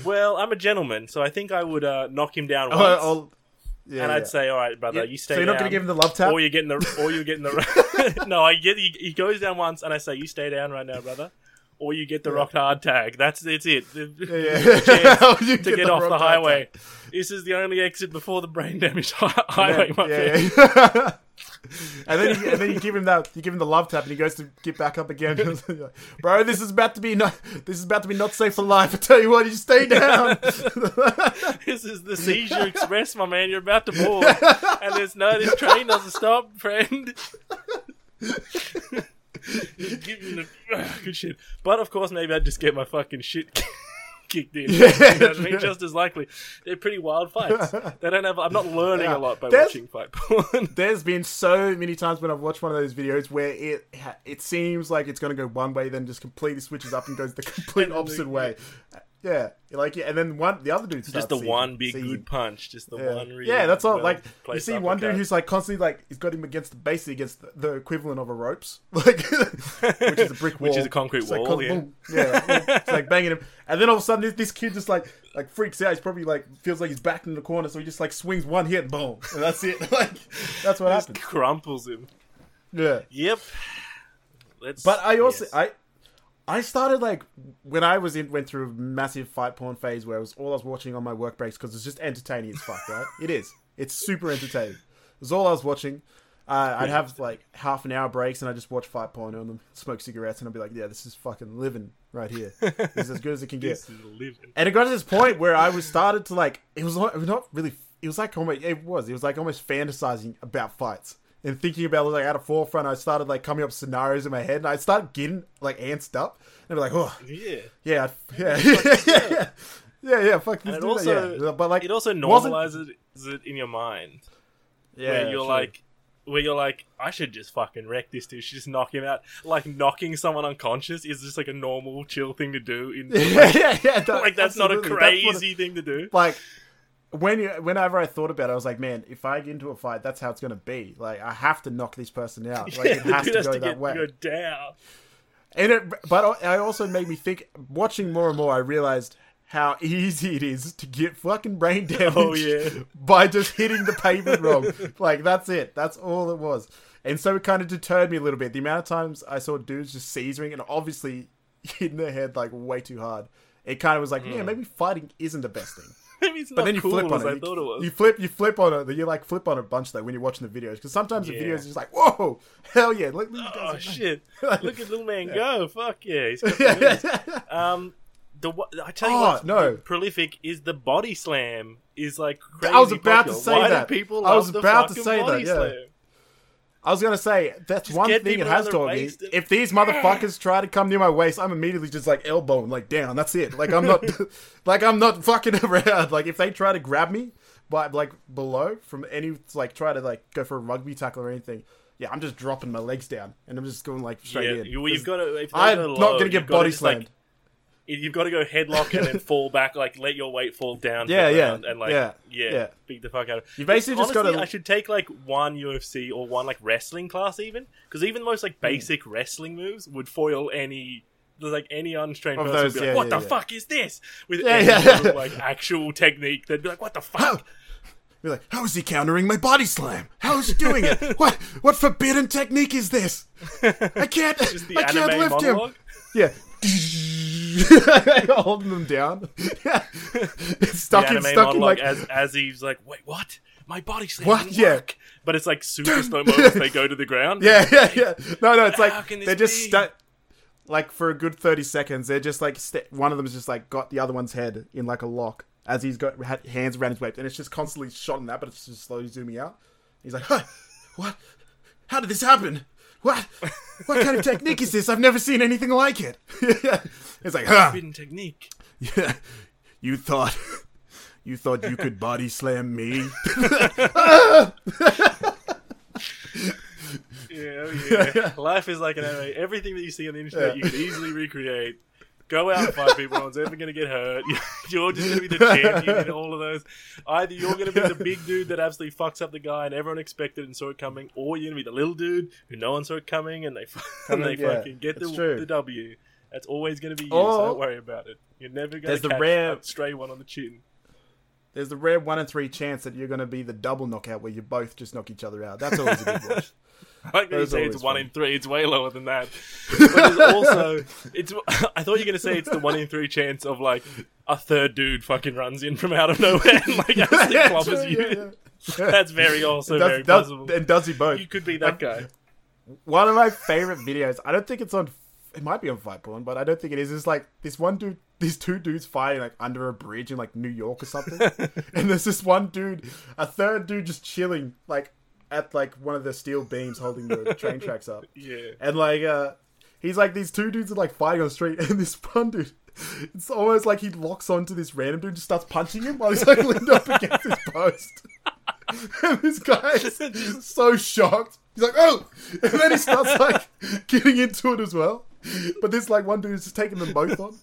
Well, I'm a gentleman, so I think I would uh, knock him down once, I'll- I'll- yeah, and yeah. I'd say, "All right, brother, you stay so you're down." not gonna give him the love tap? or you're getting the, or you're getting the. no, I get. He, he goes down once, and I say, "You stay down right now, brother," or you get the rock hard tag. That's it's it. The- Yeah. You to get get the off the highway. This is the only exit before the brain damage highway. yeah, yeah. and then you, and then you give him that you give him the love tap and he goes to get back up again. Bro, this is about to be not this is about to be not safe for life. I tell you what, you stay down. This is the seizure express, my man. You're about to board, and there's no. This train doesn't stop, friend. Give me the good shit. But of course, maybe I'd just get my fucking shit kicked in. Yeah. You know what I mean? Just as likely. They're pretty wild fights. They don't have. I'm not learning Yeah. a lot by There's- watching fight porn. There's been so many times when I've watched one of those videos where it it seems like it's going to go one way, then just completely switches up and goes the complete opposite way. Yeah, like yeah, and then one the other dude just the seizing- one big seizing. good punch. Just the Yeah. one. Really yeah, that's all. well like you see one dude who's like constantly like he's got him against the basically against the, the equivalent of a ropes, like which is a brick wall, Which is a concrete It's like wall, con- yeah. boom. yeah, it's like banging him, and then all of a sudden this, this kid just like like freaks out. He's probably like feels like he's backed in the corner, so he just like swings one hit, boom, and that's it. like that's what happens. crumples him. Yeah. Yep. Let's. But I also yes. I I started like when I was in went through a massive fight porn phase where it was all I was watching on my work breaks because it's just entertaining as fuck, right? it is. It's super entertaining. It was all I was watching. Uh, I'd have like half an hour breaks and I just watch fight porn on them, smoke cigarettes, and I'd be like, "Yeah, this is fucking living right here. This is as good as it can get." this is living. And it got to this point where I was started to like it was not, it was not really it was like almost it was it was like almost fantasizing about fights and thinking about it like at a forefront. I started like coming up scenarios in my head and I started getting like antsed up and be like, oh Yeah. yeah, yeah, yeah, yeah, yeah, yeah, fuck this And it also- yeah. But like It also normalizes it in your mind. yeah, where you're true. like where you're like, I should just fucking wreck this dude, should just knock him out. Like knocking someone unconscious is just like a normal chill thing to do in yeah, yeah, yeah. that- like that's not a absolutely. That's what it- crazy thing to do. like when you, whenever I thought about it, I was like, man, if I get into a fight, that's how it's gonna be. Like I have to knock this person out. Like it has to has go to that get way. go down. And it, but I also made me think. Watching more and more, I realized how easy it is to get fucking brain damage. Oh, yeah. by just hitting the pavement wrong. Like that's it. That's all it was. And so it kind of deterred me a little bit. The amount of times I saw dudes just seizuring and obviously hitting their head like way too hard. it kind of was like, Hmm. yeah, maybe fighting isn't the best thing. But then you cool flip on it. I You- thought it was. You flip, you flip on it. You like flip on a bunch though when you're watching the videos because sometimes the videos are just like, whoa, hell yeah, look, these oh shit! Look at little man go! Fuck yeah! He's got the yeah, Um, the I tell you Oh, what's no. prolific is the body slam is like crazy. I was about to say Why that. People I was about to say that, yeah. slam? I was gonna say that's Just one thing it has taught me. If these motherfuckers try to come near my waist, I'm immediately just like elbowing like down. That's it. Like I'm not, like I'm not fucking around. Like if they try to grab me, but like below from any like try to like go for a rugby tackle or anything, yeah, I'm just dropping my legs down and I'm just going like straight Yeah, in. well, you've got to. I'm not gonna get body like, slammed. You've got to go headlock and then fall back, like let your weight fall down. Yeah, yeah, and like yeah, yeah, yeah. beat the fuck out of. You basically just Honestly, gotta- I should take like one UFC or one like wrestling class even, because even the most Hmm. like basic wrestling moves would foil any. Like any untrained Of person those, would be like, yeah, "What yeah, the fuck is this?" With any yeah. sort of, like actual technique, they'd be like, "What the fuck?" You're like, how is he countering my body slam? How is he doing it? what what forbidden technique is this? I can't. I can't lift monologue. him. Yeah. Holding them down. Yeah. stuck in, stuck in like. as as he's like, "Wait, what? My body slam What? didn't Yeah. work." But it's like super slow mo as they go to the ground. Yeah, yeah, yeah. No, no, it's How like can this they're just be? stuck. Like for a good thirty seconds, they're just like st- one of them's just like got the other one's head in like a lock as he's got ha- hands around his waist, and it's just constantly shot in that, but it's just slowly zooming out. He's like, huh, "What? How did this happen? What? What kind of technique is this? I've never seen anything like it." it's like, "Huh? Forbidden technique. Yeah, you thought." You thought you could body slam me? Yeah, oh yeah. Life is like an anime. Everything that you see on the internet, Yeah. you can easily recreate. Go out and fight people. No one's ever going to get hurt. You're just going to be the champion in all of those. Either you're going to be the big dude that absolutely fucks up the guy and everyone expected and saw it coming, or you're going to be the little dude who no one saw it coming and they, and they yeah. fucking get the, the W. That's always going to be you, Or- so don't worry about it. You're never going to the catch rare- a stray one on the chin. There's the rare one in three chance that you're going to be the double knockout where you both just knock each other out. That's always a good watch. I like that you say it's always one fun. in three. It's way lower than that. But there's also, it's. I thought you were going to say it's the one in three chance of like a third dude fucking runs in from out of nowhere and like actually Yeah, clobbers true, you. yeah, yeah. That's very also Does- very does- possible. and does he both? You could be that guy. One of my favorite videos. I don't think it's on. It might be on Fight Porn, but I don't think it is. It's like this one dude, these two dudes fighting like under a bridge in like New York or something. and there's this one dude, a third dude, just chilling like at like one of the steel beams holding the train tracks up. Yeah. And like, uh, he's like these two dudes are like fighting on the street, and this one dude, it's almost like he locks onto this random dude, and just starts punching him while he's like leaned up against his post. and this guy is so shocked. He's like, oh! And then he starts like getting into it as well. But this like one dude is just taking them both on.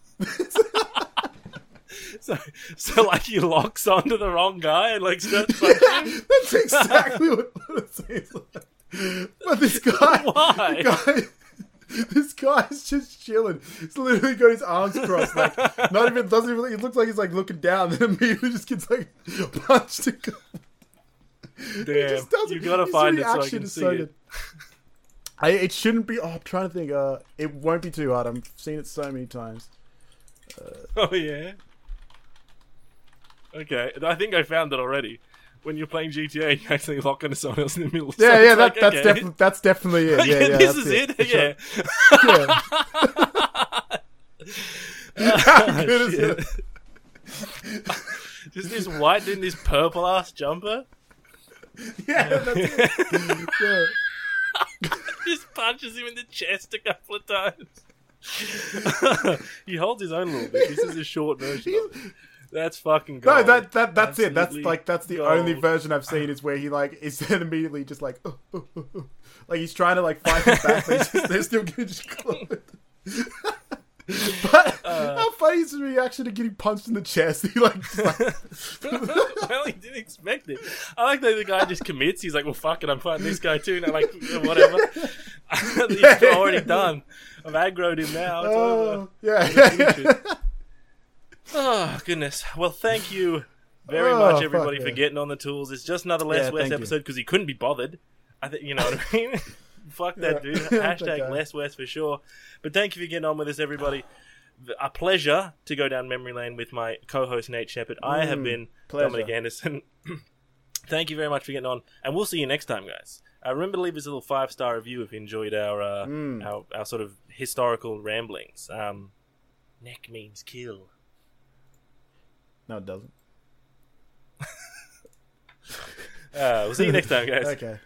So, so like he locks onto the wrong guy and like starts him. That's exactly what, what it seems like. But this guy, Why? guy, this guy's just chilling. He's literally got his arms crossed, like not even doesn't even. It looks like he's like looking down, and immediately just gets like punched. And Damn, you gotta find it so I can see so it. I, it shouldn't be. Oh, I'm trying to think. Uh, it won't be too hard. I've seen it so many times. Oh yeah. Okay, I think I found it already. When you're playing GTA, you actually lock onto someone else in the middle. So Yeah, yeah, that, like, that's okay. definitely that's definitely it. Yeah, yeah, this is it. Yeah. Yeah. How good is it? Just this white in this purple ass jumper. Yeah, that's it. Yeah. Just punches him in the chest a couple of times. he holds his own a little bit. This is a short version. That's fucking good. No, that that that's it. That's like that's the gold. only version I've seen is where he like is then immediately just like "Oh, oh, oh, oh." like he's trying to like fight him back, but he's just, they're still getting just but Uh. how funny is his reaction to getting punched in the chest? He like, like well, he didn't expect it. I like that the guy just commits. He's like, "Well, fuck it, I'm fighting this guy too." And I'm like, "Yeah, "Whatever." it's already done. I've aggroed him now. It's over. oh, yeah, yeah. Oh goodness. Well, thank you very Oh, much, everybody, for yeah. getting on the tools. It's just another less Yeah, Wes episode because he couldn't be bothered. I think you know what I mean. Fuck that dude. Hashtag less Wes for sure. But thank you for getting on with us, everybody. a pleasure to go down memory lane with my co-host Nate Shepard. I have Mm, been pleasure. Dominic Anderson. Thank you very much for getting on, and we'll see you next time, guys. Uh, remember to leave us a little five star review if you enjoyed our, uh, Mm. our our sort of historical ramblings. Um, neck means kill. No, it doesn't. Uh, we'll see you next time, guys. Okay.